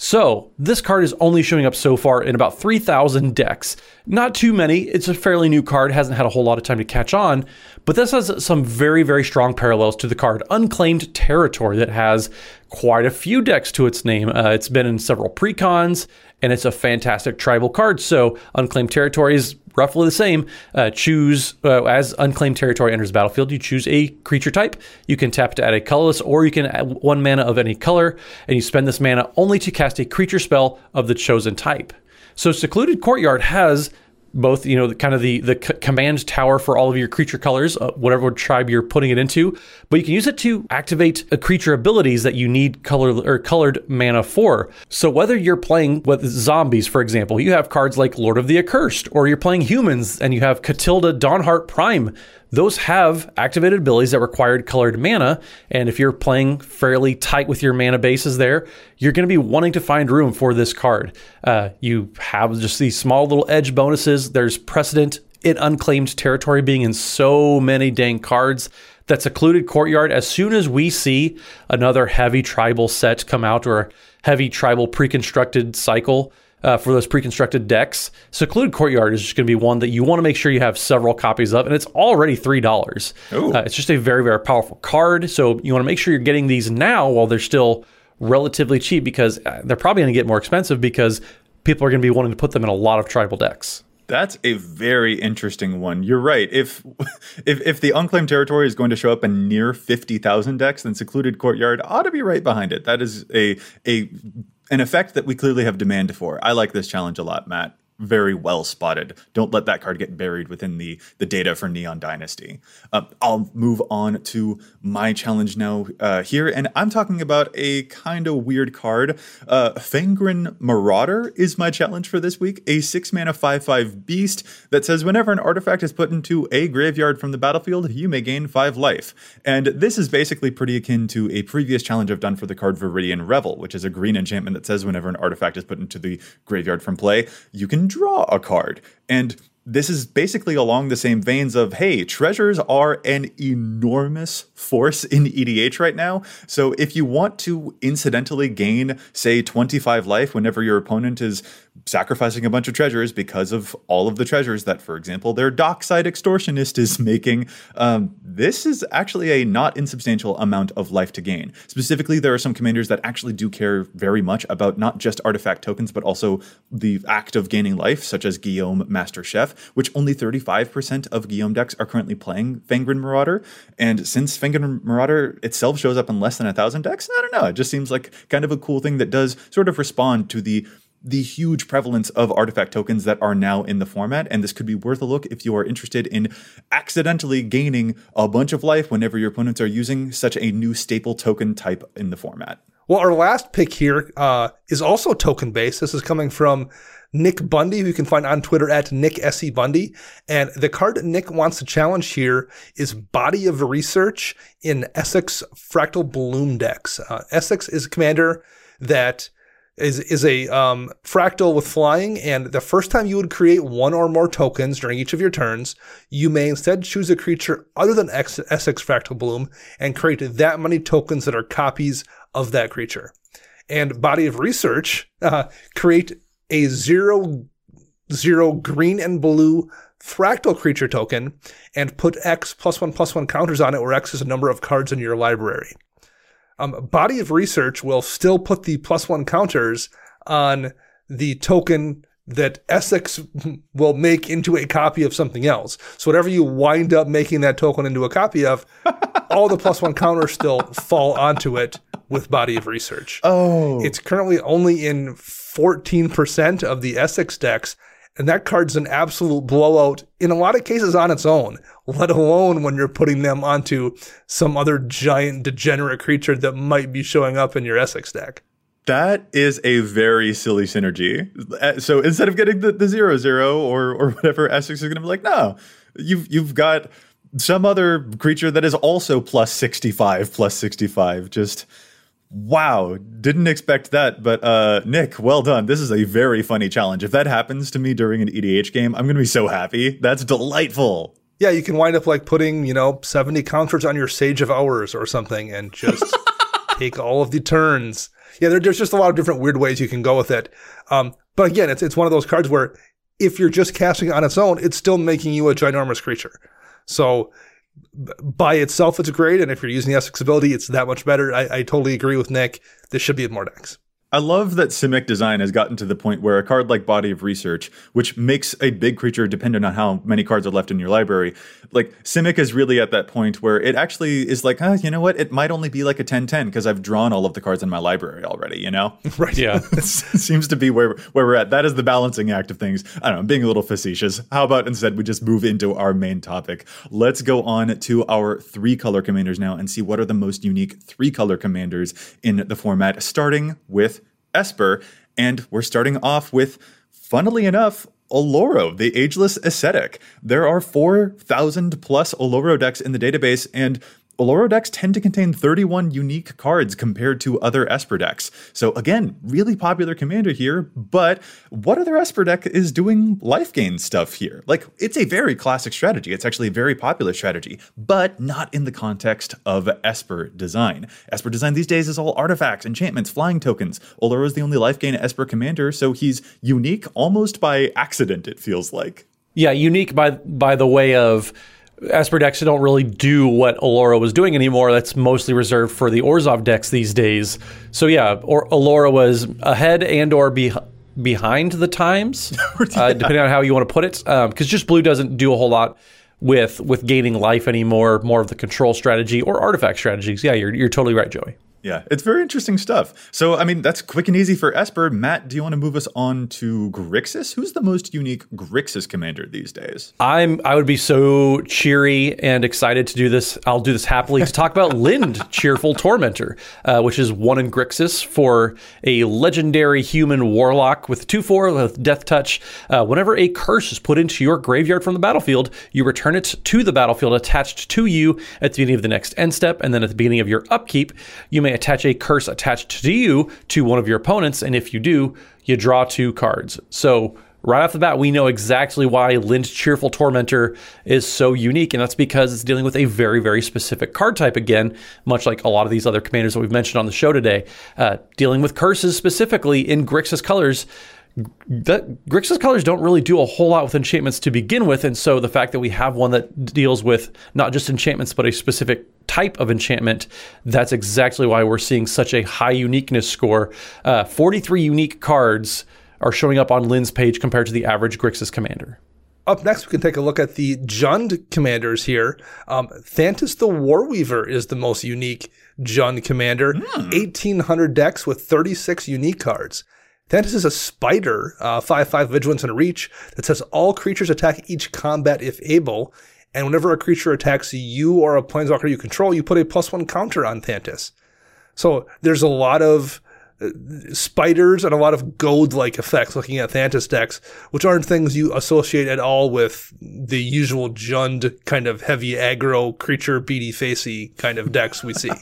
So, this card is only showing up so far in about 3,000 decks. Not too many. It's a fairly new card, hasn't had a whole lot of time to catch on, but this has some very, very strong parallels to the card Unclaimed Territory that has quite a few decks to its name. Uh, it's been in several precons, and it's a fantastic tribal card. So, Unclaimed Territory is roughly the same. Uh, choose uh, as unclaimed territory enters the battlefield. You choose a creature type. You can tap to add a colorless, or you can add one mana of any color, and you spend this mana only to cast a creature spell of the chosen type. So secluded courtyard has both you know kind of the the command tower for all of your creature colors uh, whatever tribe you're putting it into but you can use it to activate a creature abilities that you need color or colored mana for. So whether you're playing with zombies for example you have cards like lord of the accursed or you're playing humans and you have Katilda Dawnhart Prime those have activated abilities that required colored mana. And if you're playing fairly tight with your mana bases there, you're going to be wanting to find room for this card. Uh, you have just these small little edge bonuses. There's precedent in unclaimed territory being in so many dang cards. That secluded courtyard, as soon as we see another heavy tribal set come out or heavy tribal pre constructed cycle, uh, for those pre-constructed decks. Secluded Courtyard is just going to be one that you want to make sure you have several copies of, and it's already three dollars. Uh, it's just a very very powerful card, so you want to make sure you're getting these now while they're still relatively cheap because uh, they're probably going to get more expensive because people are going to be wanting to put them in a lot of tribal decks. That's a very interesting one. You're right. If if if the unclaimed territory is going to show up in near fifty thousand decks, then secluded courtyard ought to be right behind it. That is a a an effect that we clearly have demand for. I like this challenge a lot, Matt very well spotted. Don't let that card get buried within the the data for Neon Dynasty. Uh, I'll move on to my challenge now uh, here, and I'm talking about a kind of weird card. Uh, Fangren Marauder is my challenge for this week. A six mana five five beast that says whenever an artifact is put into a graveyard from the battlefield, you may gain five life. And this is basically pretty akin to a previous challenge I've done for the card Viridian Revel, which is a green enchantment that says whenever an artifact is put into the graveyard from play, you can draw a card. And this is basically along the same veins of hey, treasures are an enormous force in EDH right now. So if you want to incidentally gain, say, 25 life whenever your opponent is sacrificing a bunch of treasures because of all of the treasures that, for example, their dockside extortionist is making, um, this is actually a not insubstantial amount of life to gain. Specifically, there are some commanders that actually do care very much about not just artifact tokens, but also the act of gaining life, such as Gyome Master Chef which only 35% of Gyome decks are currently playing Fangren Marauder. And since Fangren Marauder itself shows up in less than a thousand decks, I don't know. It just seems like kind of a cool thing that does sort of respond to the the huge prevalence of artifact tokens that are now in the format. And this could be worth a look if you are interested in accidentally gaining a bunch of life whenever your opponents are using such a new staple token type in the format. Well, our last pick here uh, is also token based. This is coming from Nick Bundy, who you can find on Twitter at Nick S.E. Bundy. And the card Nick wants to challenge here is Body of Research in Esix Fractal Bloom decks. Uh, Esix is a commander that is is a um, fractal with flying, and the first time you would create one or more tokens during each of your turns, you may instead choose a creature other than X, Esix Fractal Bloom and create that many tokens that are copies of that creature. And body of research uh, create a zero zero green and blue fractal creature token and put X plus one plus one counters on it, where X is a number of cards in your library. Um, body of research will still put the plus one counters on the token that Esix will make into a copy of something else. So whatever you wind up making that token into a copy of, all the plus one counters still fall onto it with body of research. Oh. It's currently only in 14% of the Esix decks, and that card's an absolute blowout in a lot of cases on its own, let alone when you're putting them onto some other giant degenerate creature that might be showing up in your Esix deck. That is a very silly synergy. Uh, So instead of getting the, the zero zero or or whatever, Esix is going to be like, no, you've you've got some other creature that is also plus sixty five, plus sixty five. Just wow, didn't expect that. But uh, Nick, well done. This is a very funny challenge. If that happens to me during an EDH game, I'm going to be so happy. That's delightful. Yeah, you can wind up like putting, you know, 70 counters on your Sage of Hours or something and just take all of the turns. Yeah, there, there's just a lot of different weird ways you can go with it. Um, but again, it's, it's one of those cards where if you're just casting it on its own, it's still making you a ginormous creature. So by itself, it's great. And if you're using the Esix ability, it's that much better. I, I totally agree with Nick. This should be in more decks. I love that Simic design has gotten to the point where a card like Body of Research, which makes a big creature dependent on how many cards are left in your library, like Simic is really at that point where it actually is like, ah, you know what? It might only be like a 10-10 because I've drawn all of the cards in my library already, you know? Right. Yeah. it seems to be where where we're at. That is the balancing act of things. I don't know, I'm being a little facetious. How about instead we just move into our main topic? Let's go on to our three color commanders now and see what are the most unique three color commanders in the format, starting with Esper. And we're starting off with, funnily enough, Oloro, the ageless ascetic. There are 4,000 plus Oloro decks in the database, and Oloro decks tend to contain 31 unique cards compared to other Esper decks. So again, really popular commander here, but what other Esper deck is doing life gain stuff here? Like, it's a very classic strategy. It's actually a very popular strategy, but not in the context of Esper design. Esper design these days is all artifacts, enchantments, flying tokens. Oloro is the only life gain Esper commander, so he's unique almost by accident, it feels like. Yeah, unique by by the way of Esper decks don't really do what Oloro was doing anymore. That's mostly reserved for the Orzhov decks these days. So yeah, or Oloro was ahead and or be, behind the times, uh, depending on how you want to put it. Because just blue doesn't do a whole lot with with gaining life anymore. More of the control strategy or artifact strategies. Yeah, you're you're totally right, Joey. Yeah, it's very interesting stuff. So, I mean, that's quick and easy for Esper. Matt, do you want to move us on to Grixis? Who's the most unique Grixis commander these days? I'm I would be so cheery and excited to do this. I'll do this happily to talk about Lynde, Cheerful Tormentor, uh, which is one in Grixis for a legendary human warlock with two four with Death Touch. Uh, whenever a curse is put into your graveyard from the battlefield, you return it to the battlefield attached to you at the beginning of the next end step, and then at the beginning of your upkeep, you may attach a curse attached to you to one of your opponents, and if you do, you draw two cards. So right off the bat, we know exactly why Lynde Cheerful Tormentor is so unique, and that's because it's dealing with a very, very specific card type again, much like a lot of these other commanders that we've mentioned on the show today. Uh, dealing with curses specifically in Grixis colors. That Grixis colors don't really do a whole lot with enchantments to begin with, and so the fact that we have one that deals with not just enchantments but a specific type of enchantment, that's exactly why we're seeing such a high uniqueness score. Uh, 43 unique cards are showing up on Lynn's page compared to the average Grixis commander. Up next, we can take a look at the Jund commanders here. Um, Thantis the Warweaver is the most unique Jund commander. 1,800 decks with 36 unique cards. Thantis is a spider, uh, 5-5 vigilance and reach, that says all creatures attack each combat if able. And whenever a creature attacks you or a planeswalker you control, you put a plus one counter on Thantis. So there's a lot of uh, spiders and a lot of goad like effects looking at Thantis decks, which aren't things you associate at all with the usual Jund kind of heavy aggro creature beady facey kind of decks we see.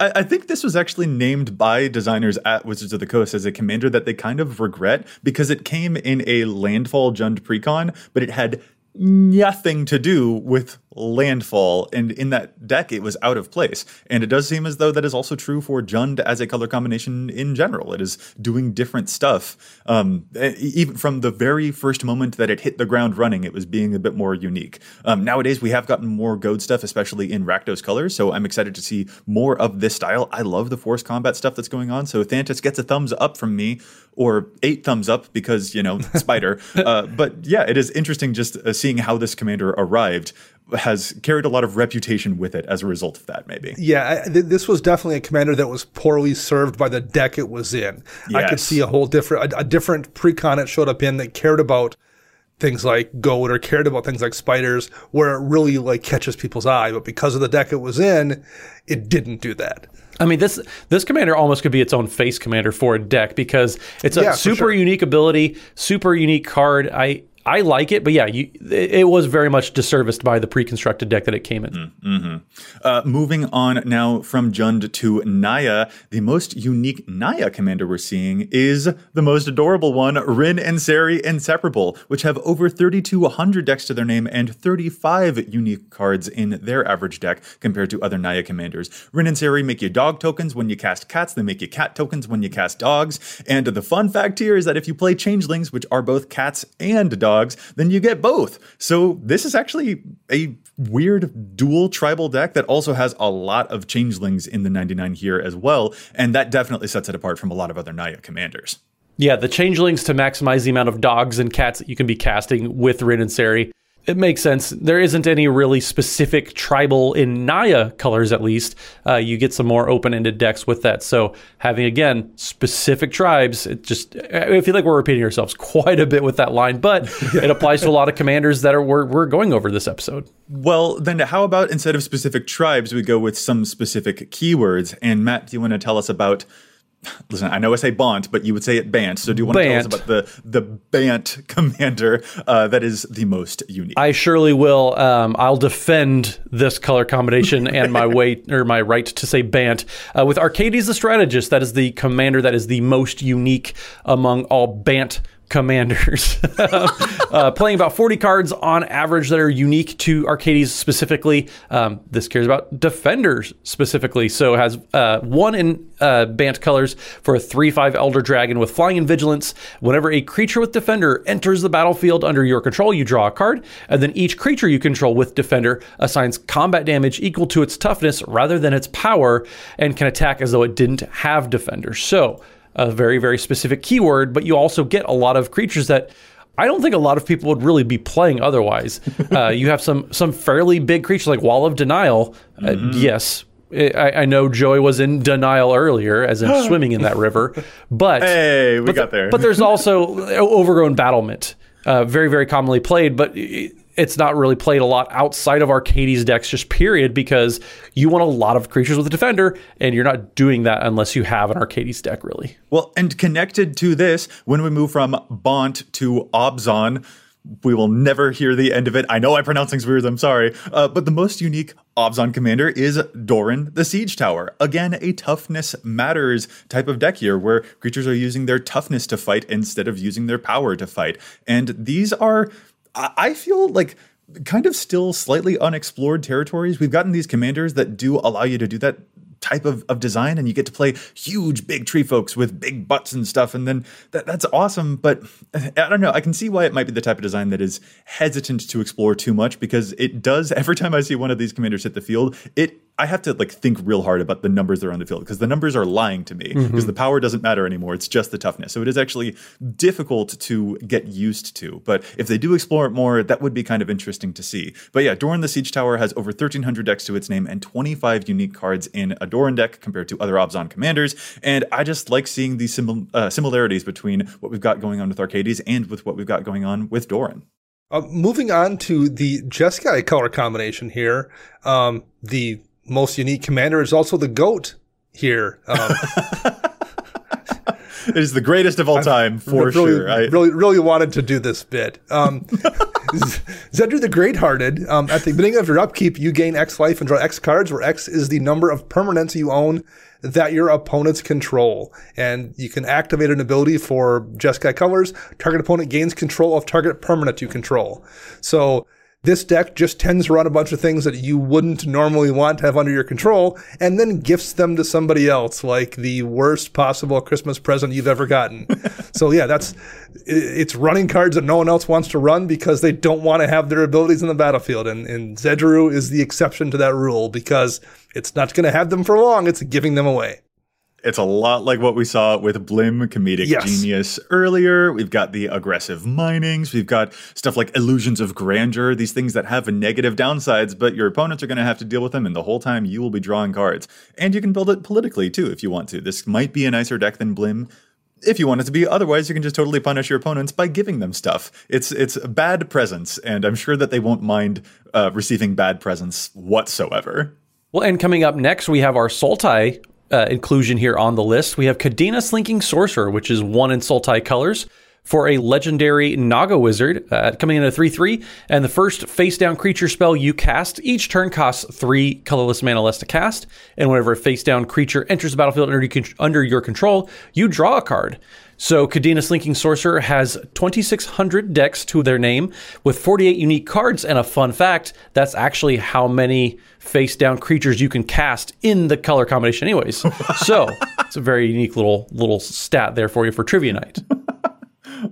I, think this was actually named by designers at Wizards of the Coast as a commander that they kind of regret because it came in a landfall Jund precon, but it had nothing to do with landfall and in that deck it was out of place. And it does seem as though that is also true for jund as a color combination in general. It is doing different stuff. Um, even from the very first moment that it hit the ground running it was being a bit more unique. Um, nowadays we have gotten more goad stuff especially in rakdos colors so i'm excited to see more of this style. I love the force combat stuff that's going on so thantis gets a thumbs up from me or eight thumbs up because you know spider uh, but yeah it is interesting just uh, seeing how this commander arrived has carried a lot of reputation with it as a result of that, maybe. Yeah, I, th- this was definitely a commander that was poorly served by the deck it was in. Yes. I could see a whole different, a, a different precon it showed up in that cared about things like goad or cared about things like spiders where it really like catches people's eye but because of the deck it was in it didn't do that I mean this this commander almost could be its own face commander for a deck because it's a yeah, super sure. unique ability, super unique card. I I like it, but yeah, you, it was very much disserviced by the pre-constructed deck that it came in. Mm-hmm. Uh, moving on now from Jund to Naya, the most unique Naya commander we're seeing is the most adorable one, Rin and Seri Inseparable, which have over 3,200 decks to their name and 35 unique cards in their average deck compared to other Naya commanders. Rin and Seri make you dog tokens when you cast cats, they make you cat tokens when you cast dogs. And the fun fact here is that if you play changelings, which are both cats and dogs, dogs, then you get both. So this is actually a weird dual tribal deck that also has a lot of changelings in the 99 here as well. And that definitely sets it apart from a lot of other Naya commanders. Yeah, the changelings to maximize the amount of dogs and cats that you can be casting with Rin and Seri it makes sense. There isn't any really specific tribal in Naya colors, at least. Uh, you get some more open ended decks with that. So, having again specific tribes, it just, I feel like we're repeating ourselves quite a bit with that line, but it applies to a lot of commanders that are we're, we're going over this episode. Well, then, how about instead of specific tribes, we go with some specific keywords? And Matt, do you want to tell us about listen, I know I say Bont, but you would say it Bant. So do you want Bant. to tell us about the the Bant commander uh, that is the most unique? I surely will. Um, I'll defend this color combination and my weight or my right to say Bant uh, with Arcades the Strategist. That is the commander that is the most unique among all Bant commanders. uh, playing about 40 cards on average that are unique to Arcades specifically. Um, this cares about defenders specifically. So has uh, one in uh, Bant colors for a 3 5 Elder Dragon with Flying and Vigilance. Whenever a creature with Defender enters the battlefield under your control, you draw a card, and then each creature you control with Defender assigns combat damage equal to its toughness rather than its power and can attack as though it didn't have Defender. So, a very, very specific keyword, but you also get a lot of creatures that I don't think a lot of people would really be playing otherwise. uh, you have some some fairly big creatures like Wall of Denial. Uh, mm-hmm. yes, I, I, know Joey was in denial earlier, as in swimming in that river. But hey, we but got there. but there's also overgrown battlement, uh, very very commonly played. But it's not really played a lot outside of Arcades decks, just period, because you want a lot of creatures with a defender, and you're not doing that unless you have an Arcades deck, really. Well, and connected to this, when we move from Bont to Abzan, we will never hear the end of it. I know I pronounce things weird, I'm sorry. Uh, but the most unique Abzan commander is Doran the Siege Tower. Again, a toughness matters type of deck here, where creatures are using their toughness to fight instead of using their power to fight. And these are I feel like kind of still slightly unexplored territories. We've gotten these commanders that do allow you to do that type of, of design and you get to play huge big tree folks with big butts and stuff and then that, that's awesome but i don't know i can see why it might be the type of design that is hesitant to explore too much because it does every time i see one of these commanders hit the field it I have to like think real hard about the numbers that are on the field because the numbers are lying to me because mm-hmm. the power doesn't matter anymore. It's just the toughness. So it is actually difficult to get used to. But if they do explore it more, that would be kind of interesting to see. But yeah, Doran the Siege Tower has over 1,300 decks to its name and 25 unique cards in a Doran deck compared to other Abzan commanders. And I just like seeing these uh, similarities between what we've got going on with Arcades and with what we've got going on with Doran. Uh, moving on to the Jeskai color combination here, um, the most unique commander is also the goat here. Um, it is the greatest of all time for really, sure. I, really, really wanted to do this bit. Um, Zedruu the Great-Hearted. Um, at the beginning of your upkeep, you gain X life and draw X cards, where X is the number of permanents you own that your opponents control. And you can activate an ability for Jeskai colors. Target opponent gains control of target permanent you control. So this deck just tends to run a bunch of things that you wouldn't normally want to have under your control and then gifts them to somebody else like the worst possible Christmas present you've ever gotten. so yeah, that's it's running cards that no one else wants to run because they don't want to have their abilities in the battlefield. And, and Zedruu is the exception to that rule because it's not going to have them for long. It's giving them away. It's a lot like what we saw with Blim Comedic yes. Genius earlier. We've got the aggressive minings. We've got stuff like illusions of grandeur, these things that have negative downsides, but your opponents are going to have to deal with them, and the whole time you will be drawing cards. And you can build it politically too if you want to. This might be a nicer deck than Blim, if you want it to be. Otherwise, you can just totally punish your opponents by giving them stuff. It's it's bad presents, and I'm sure that they won't mind uh, receiving bad presents whatsoever. Well, and coming up next, we have our Sultai uh, inclusion here on the list. We have Kadena Slinking Sorcerer, which is one in Sultai colors for a legendary Naga Wizard, uh, coming in at 3 3. And the first face down creature spell you cast each turn costs three colorless mana less to cast. And whenever a face down creature enters the battlefield under, under your control, you draw a card. So Kadena Slinking Sorcerer has 2,600 decks to their name with 48 unique cards. And a fun fact that's actually how many face down creatures you can cast in the color combination, anyways. so it's a very unique little little stat there for you for trivia night.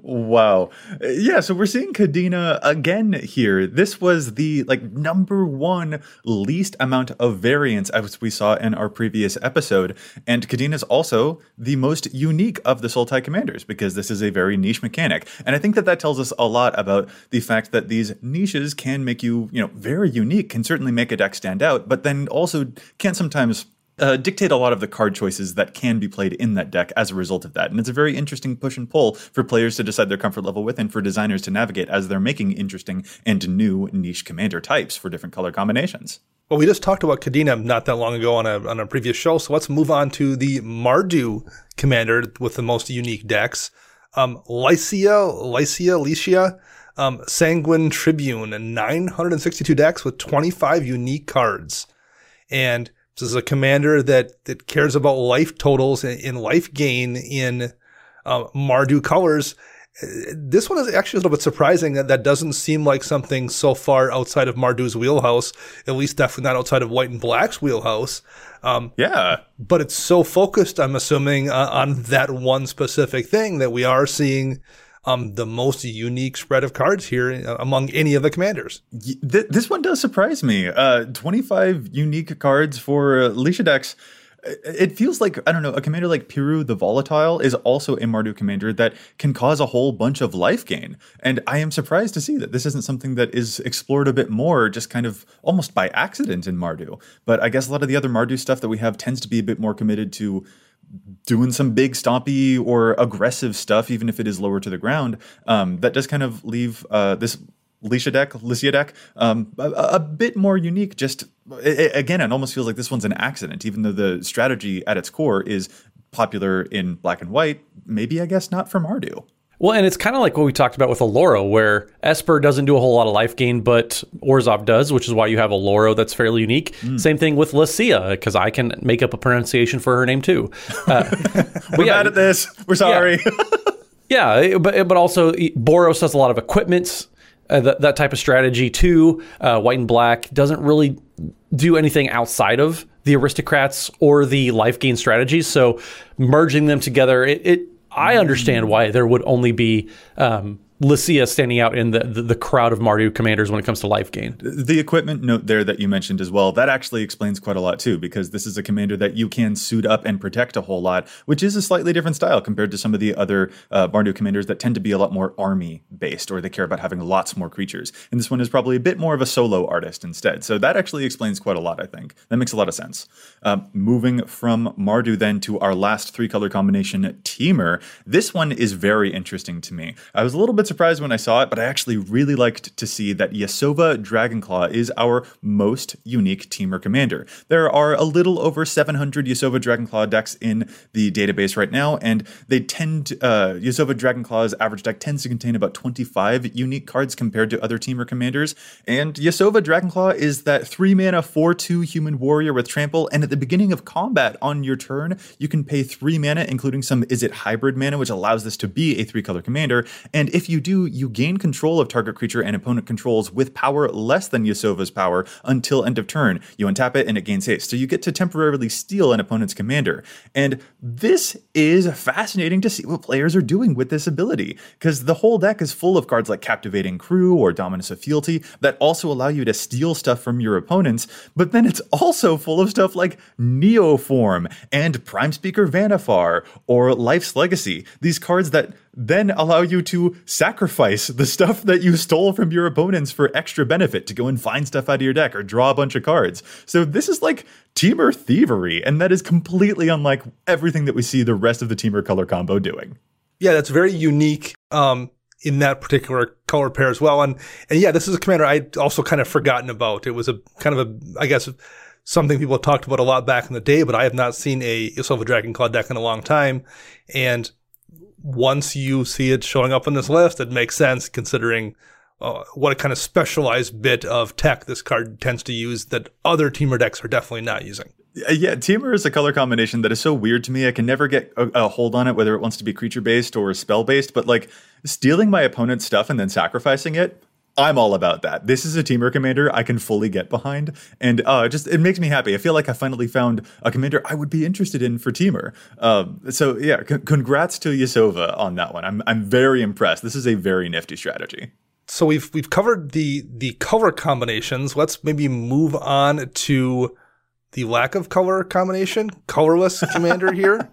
Wow. Yeah, so we're seeing Kadena again here. This was the like number one least amount of variance as we saw in our previous episode. And Kadena is also the most unique of the Sultai commanders because this is a very niche mechanic. And I think that that tells us a lot about the fact that these niches can make you, you know, very unique, can certainly make a deck stand out, but then also can sometimes uh, dictate a lot of the card choices that can be played in that deck as a result of that. And it's a very interesting push and pull for players to decide their comfort level with and for designers to navigate as they're making interesting and new niche commander types for different color combinations. Well, we just talked about Kadena not that long ago on a, on a previous show, so let's move on to the Mardu commander with the most unique decks. Um, Licia, Licia, Licia, um, Sanguine Tribune, and 962 decks with 25 unique cards. And this is a commander that that cares about life totals and, life gain in uh, Mardu colors. This one is actually a little bit surprising that that doesn't seem like something so far outside of Mardu's wheelhouse, at least definitely not outside of White and Black's wheelhouse. Um, yeah. But it's so focused, I'm assuming, uh, on that one specific thing that we are seeing um, the most unique spread of cards here uh, among any of the commanders. This one does surprise me. Uh, 25 unique cards for uh, Lisha decks. It feels like, I don't know, a commander like Piru the Volatile is also a Mardu commander that can cause a whole bunch of life gain. And I am surprised to see that this isn't something that is explored a bit more, just kind of almost by accident in Mardu. But I guess a lot of the other Mardu stuff that we have tends to be a bit more committed to doing some big stompy or aggressive stuff, even if it is lower to the ground, um, that does kind of leave uh, this Lisha deck, Licia deck, um, a, a, bit more unique. Just it, again, it almost feels like this one's an accident, even though the strategy at its core is popular in black and white. Maybe I guess not from Mardu. Well, and it's kind of like what we talked about with Oloro, where Esper doesn't do a whole lot of life gain, but Orzhov does, which is why you have Oloro that's fairly unique. Mm. Same thing with Licia, because I can make up a pronunciation for her name too. Uh, We're yeah, bad at this. We're sorry. Yeah, yeah but but also Boros has a lot of equipment, uh, that, that type of strategy too. Uh, White and Black doesn't really do anything outside of the aristocrats or the life gain strategies. So merging them together, it, it I understand why there would only be um, Licia standing out in the, the, the, crowd of Mardu commanders when it comes to life gain. The equipment note there that you mentioned as well, that actually explains quite a lot too, because this is a commander that you can suit up and protect a whole lot, which is a slightly different style compared to some of the other uh, Mardu commanders that tend to be a lot more army based, or they care about having lots more creatures. And this one is probably a bit more of a solo artist instead. So that actually explains quite a lot, I think. That makes a lot of sense. Uh, moving from Mardu then to our last three color combination, Temur. This one is very interesting to me. I was a little bit surprised when I saw it, but I actually really liked to see that Yasova Dragonclaw is our most unique Temur commander. There are a little over 700 Yasova Dragonclaw decks in the database right now, and they tend uh, Yasova Dragonclaw's average deck tends to contain about 25 unique cards compared to other Temur commanders. And Yasova Dragonclaw is that 3 mana 4 2 human warrior with trample, and at the beginning of combat on your turn, you can pay 3 mana, including some Is It hybrid mana, which allows this to be a 3 color commander. And if you do, you gain control of target creature and opponent controls with power less than Yasova's power until end of turn. You untap it and it gains haste. So you get to temporarily steal an opponent's commander. And this is fascinating to see what players are doing with this ability, because the whole deck is full of cards like Captivating Crew or Dominus of Fealty that also allow you to steal stuff from your opponents, but then it's also full of stuff like Neoform and Prime Speaker Vannifar or Life's Legacy. These cards that then allow you to sacrifice the stuff that you stole from your opponents for extra benefit to go and find stuff out of your deck or draw a bunch of cards. So this is like Temur thievery, and that is completely unlike everything that we see the rest of the Temur color combo doing. Yeah, that's very unique um, in that particular color pair as well. And and yeah, this is a commander I'd also kind of forgotten about. It was a kind of a, I guess, something people talked about a lot back in the day, but I have not seen a Silver Dragon Claw deck in a long time. And once you see it showing up on this list, it makes sense considering uh, what a kind of specialized bit of tech this card tends to use that other Temur decks are definitely not using. Yeah, Temur is a color combination that is so weird to me. I can never get a, a hold on it, whether it wants to be creature based or spell based. But like stealing my opponent's stuff and then sacrificing it, I'm all about that. This is a Temur commander I can fully get behind, and uh, just it makes me happy. I feel like I finally found a commander I would be interested in for Temur. Um, so yeah, c- congrats to Yasova on that one. I'm I'm very impressed. This is a very nifty strategy. So we've we've covered the the color combinations. Let's maybe move on to the lack of color combination, colorless commander here.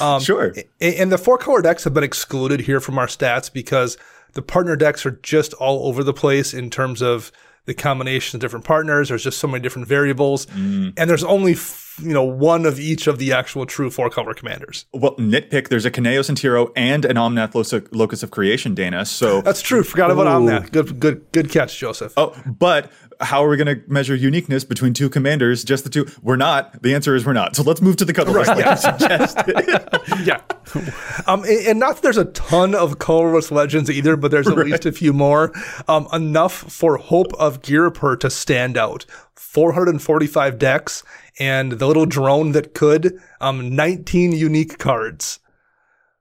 Um, sure. And the four color decks have been excluded here from our stats because the partner decks are just all over the place in terms of the combination of different partners. There's just so many different variables, mm. and there's only you know one of each of the actual true four color commanders. Well, nitpick. There's a Kynaios and Tiro and an Omnath Locus of Creation, Dana. So that's true. Forgot about Ooh. Omnath. Good, good, good catch, Joseph. Oh, but how are we going to measure uniqueness between two commanders? Just the two? We're not. The answer is we're not. So let's move to the colorless, right, yeah. yeah. Um, and not that there's a ton of colorless legends either, but there's at right. least a few more. Um, enough for Hope of Ghirapur to stand out. 445 decks and the little drone that could, um, 19 unique cards.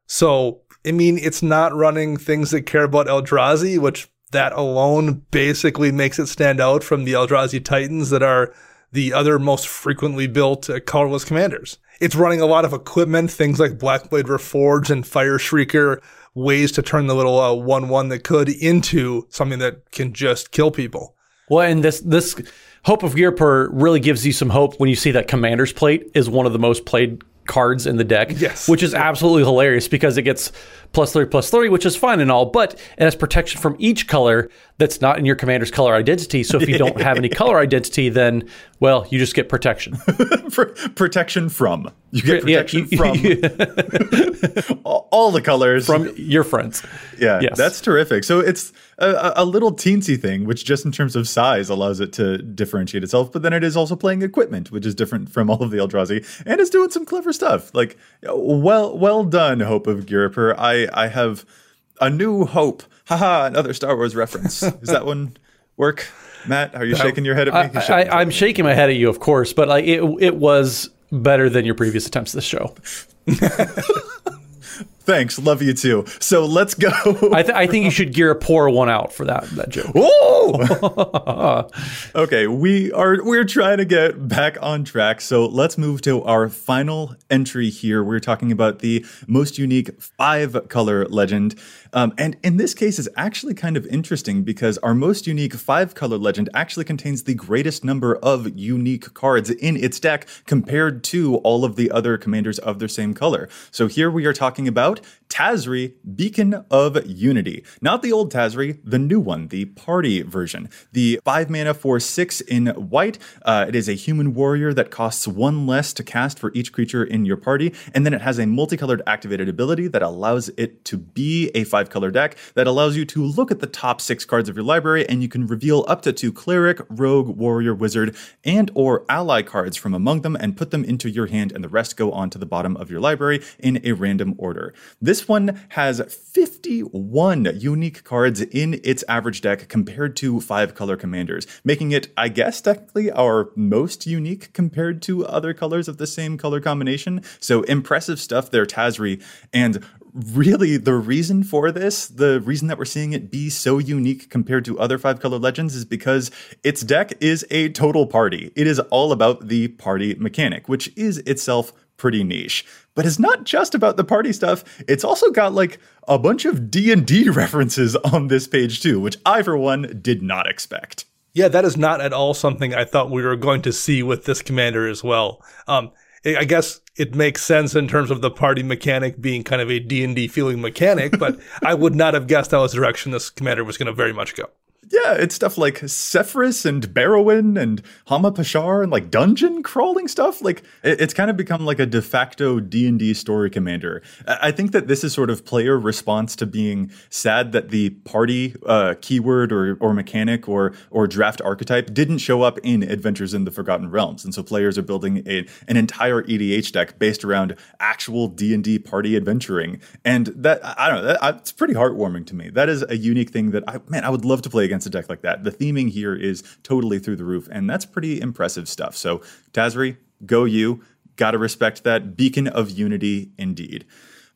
So, I mean, it's not running things that care about Eldrazi, which that alone basically makes it stand out from the Eldrazi Titans that are the other most frequently built uh, colorless commanders. It's running a lot of equipment, things like Blackblade Reforged and Fire Shrieker, ways to turn the little uh, one one that could into something that can just kill people. Well, and this this Hope of Ghirapur really gives you some hope when you see that Commander's Plate is one of the most played cards in the deck. Yes. Which is absolutely hilarious because it gets plus three, plus three, which is fine and all, but it has protection from each color that's not in your commander's color identity. So if you don't have any color identity, then, well, you just get protection. protection from. You get protection yeah, from all the colors. From your friends. Yeah, yes. that's terrific. So it's a, a, little teensy thing, which just in terms of size allows it to differentiate itself. But then it is also playing equipment, which is different from all of the Eldrazi, and it's doing some clever stuff. Like, well, well done, Hope of Ghirapur. I I have a new hope. Haha, another Star Wars reference. Does that one work? Matt, are you shaking your head at me? I, am shaking my head at you, of course, but like it, it was better than your previous attempts at this show. Thanks, love you too. So let's go. I, th- I, think you should gear a poor one out for that that joke. Oh, okay. We are we're trying to get back on track. So let's move to our final entry here. We're talking about the most unique five color legend. Um, and in this case, is actually kind of interesting because our most unique five color legend actually contains the greatest number of unique cards in its deck compared to all of the other commanders of their same color. So here we are talking about about Tazri, Beacon of Unity. Not the old Tazri, the new one, the party version. The 5 mana for 6 in white. Uh, it is a human warrior that costs 1 less to cast for each creature in your party, and then it has a multicolored activated ability that allows it to be a 5 color deck that allows you to look at the top 6 cards of your library and you can reveal up to 2 cleric, rogue, warrior, wizard, and or ally cards from among them and put them into your hand and the rest go on to the bottom of your library in a random order. This one has 51 unique cards in its average deck compared to five color commanders, making it, I guess, technically our most unique compared to other colors of the same color combination. So impressive stuff there, Tazri. And really the reason for this, the reason that we're seeing it be so unique compared to other five color legends is because its deck is a total party. It is all about the party mechanic, which is itself pretty niche. But it's not just about the party stuff. It's also got like a bunch of D&D references on this page too, which I for one did not expect. Yeah, that is not at all something I thought we were going to see with this commander as well. Um, I guess it makes sense in terms of the party mechanic being kind of a D&D feeling mechanic, but I would not have guessed that was the direction this commander was going to very much go. Yeah, it's stuff like Sefris and Barrowin and Hama Pashar and like dungeon crawling stuff. Like it's kind of become like a de facto D and D story commander. I think that this is sort of player response to being sad that the party uh, keyword or or mechanic or or draft archetype didn't show up in Adventures in the Forgotten Realms, and so players are building a, an entire EDH deck based around actual D and D party adventuring. And that I don't know, that, it's pretty heartwarming to me. That is a unique thing that I man I would love to play against a deck like that. The theming here is totally through the roof, and that's pretty impressive stuff. So, Tazri, go you. Gotta respect that. Beacon of Unity, indeed.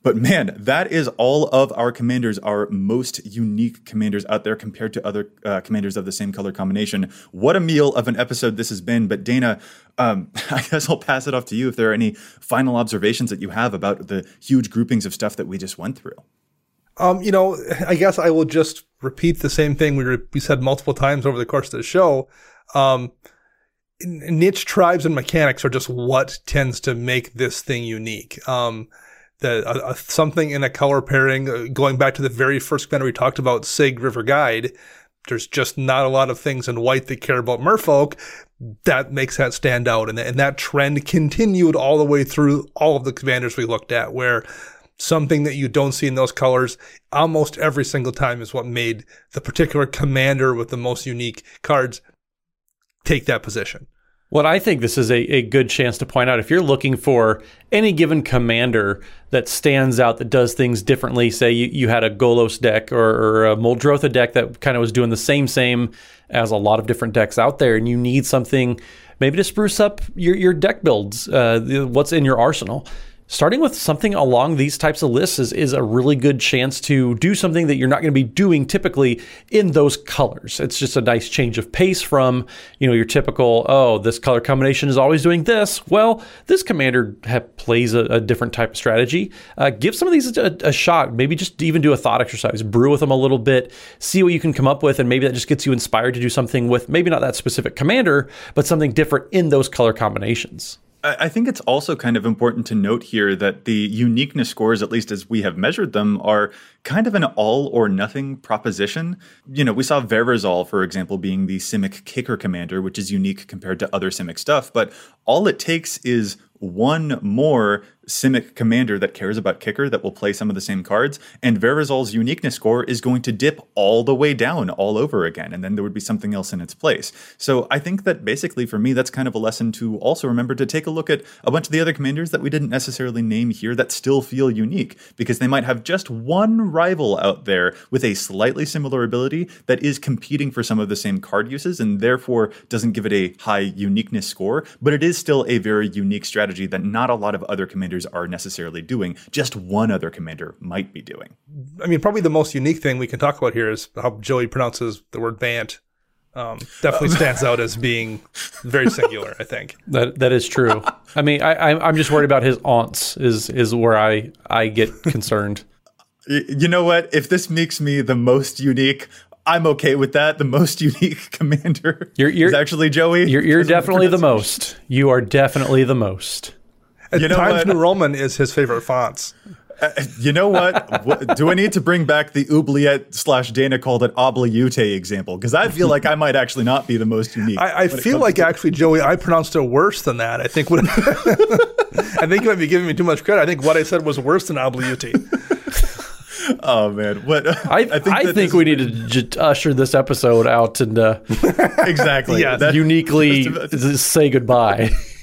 But man, that is all of our commanders, our most unique commanders out there compared to other uh, commanders of the same color combination. What a meal of an episode this has been. But Dana, um, I guess I'll pass it off to you if there are any final observations that you have about the huge groupings of stuff that we just went through. Um, you know, I guess I will just repeat the same thing we, re- we said multiple times over the course of the show. Um, niche tribes and mechanics are just what tends to make this thing unique. Um, the uh, something in a color pairing, uh, going back to the very first commander we talked about, Sygg River Guide. There's just not a lot of things in white that care about merfolk. That makes that stand out, and, and that trend continued all the way through all of the commanders we looked at, where something that you don't see in those colors almost every single time is what made the particular commander with the most unique cards take that position. What I think this is a, a good chance to point out if you're looking for any given commander that stands out that does things differently, say you, you had a Golos deck or, or a Moldrotha deck that kind of was doing the same same as a lot of different decks out there, and you need something maybe to spruce up your, your deck builds, uh, what's in your arsenal starting with something along these types of lists is, is a really good chance to do something that you're not going to be doing typically in those colors. It's just a nice change of pace from, you know, your typical, oh, this color combination is always doing this. Well, this commander plays a, a, different type of strategy. Uh, give some of these a, a, shot. Maybe just even do a thought exercise, brew with them a little bit, see what you can come up with, and maybe that just gets you inspired to do something with maybe not that specific commander, but something different in those color combinations. I think it's also kind of important to note here that the uniqueness scores, at least as we have measured them, are kind of an all or nothing proposition. You know, we saw Verazol, for example, being the Simic kicker commander, which is unique compared to other Simic stuff, but all it takes is one more Simic commander that cares about kicker that will play some of the same cards, and Verazol's uniqueness score is going to dip all the way down all over again, and then there would be something else in its place. So I think that basically for me, that's kind of a lesson to also remember to take a look at a bunch of the other commanders that we didn't necessarily name here that still feel unique, because they might have just one rival out there with a slightly similar ability that is competing for some of the same card uses, and therefore doesn't give it a high uniqueness score, but it is still a very unique strategy that not a lot of other commanders commanders are necessarily doing, just one other commander might be doing. I mean, probably the most unique thing we can talk about here is how Joey pronounces the word Bant. Um, definitely stands out as being very singular. I think that that is true. I mean, I, I'm just worried about his aunts. Is is where I I get concerned. you know what? If this makes me the most unique, I'm okay with that. The most unique commander you're, you're, is actually Joey. You're, you're definitely the most. You are definitely the most. At you know Times what? New Roman is his favorite fonts. Uh, you know what? what? Do I need to bring back the oubliette slash Dana called it obliute example? Because I feel like I might actually not be the most unique. I, I feel like actually, Joey, I pronounced it worse than that. I think what I think you might be giving me too much credit. I think what I said was worse than obliute. Oh man, what I, I think, I think we need to just usher this episode out and uh, exactly. Yeah, uniquely say goodbye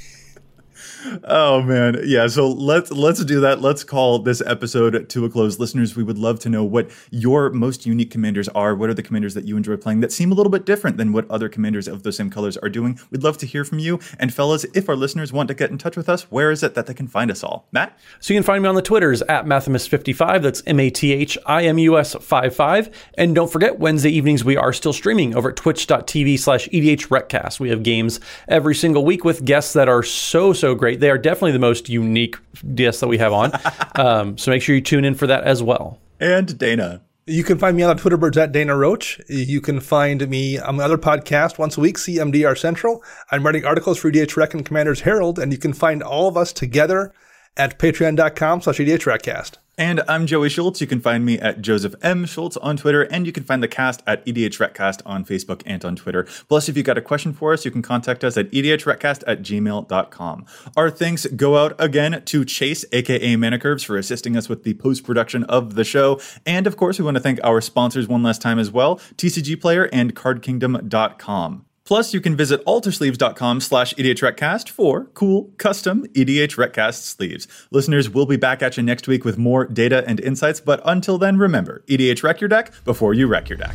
oh man. Yeah so let's let's do that. Let's call this episode to a close. Listeners we would love to know what your most unique commanders are. What are the commanders that you enjoy playing that seem a little bit different than what other commanders of those same colors are doing? We'd love to hear from you. And fellas if our listeners want to get in touch with us where is it that they can find us all? Matt? So you can find me on the twitters at mathimus55 that's m-a-t-h-i-m-u-s 55 and don't forget wednesday evenings we are still streaming over at twitch.tv slash edhrecast we have games every single week with guests that are so so great they are definitely the most unique guests that we have on. um, so make sure you tune in for that as well. And Dana. You can find me on the Twitter birds at Dana Roach. You can find me on my other podcast once a week, CMDR Central. I'm writing articles for EDH Rec and Commander's Herald, and you can find all of us together at patreon.com slash EDHRECast. And I'm Joey Schultz. You can find me at Joseph M. Schultz on Twitter, and you can find the cast at EDHRECast on Facebook and on Twitter. Plus, if you got a question for us, you can contact us at EDHRECast at gmail.com. Our thanks go out again to Chase, aka Manacurves, for assisting us with the post production of the show. And of course, we want to thank our sponsors one last time as well TCG Player and CardKingdom.com. Plus, you can visit altersleeves.com slash EDHRECast for cool, custom EDH Recast sleeves. Listeners, we'll be back at you next week with more data and insights, but until then, remember, EDH Rec your deck before you wreck your deck.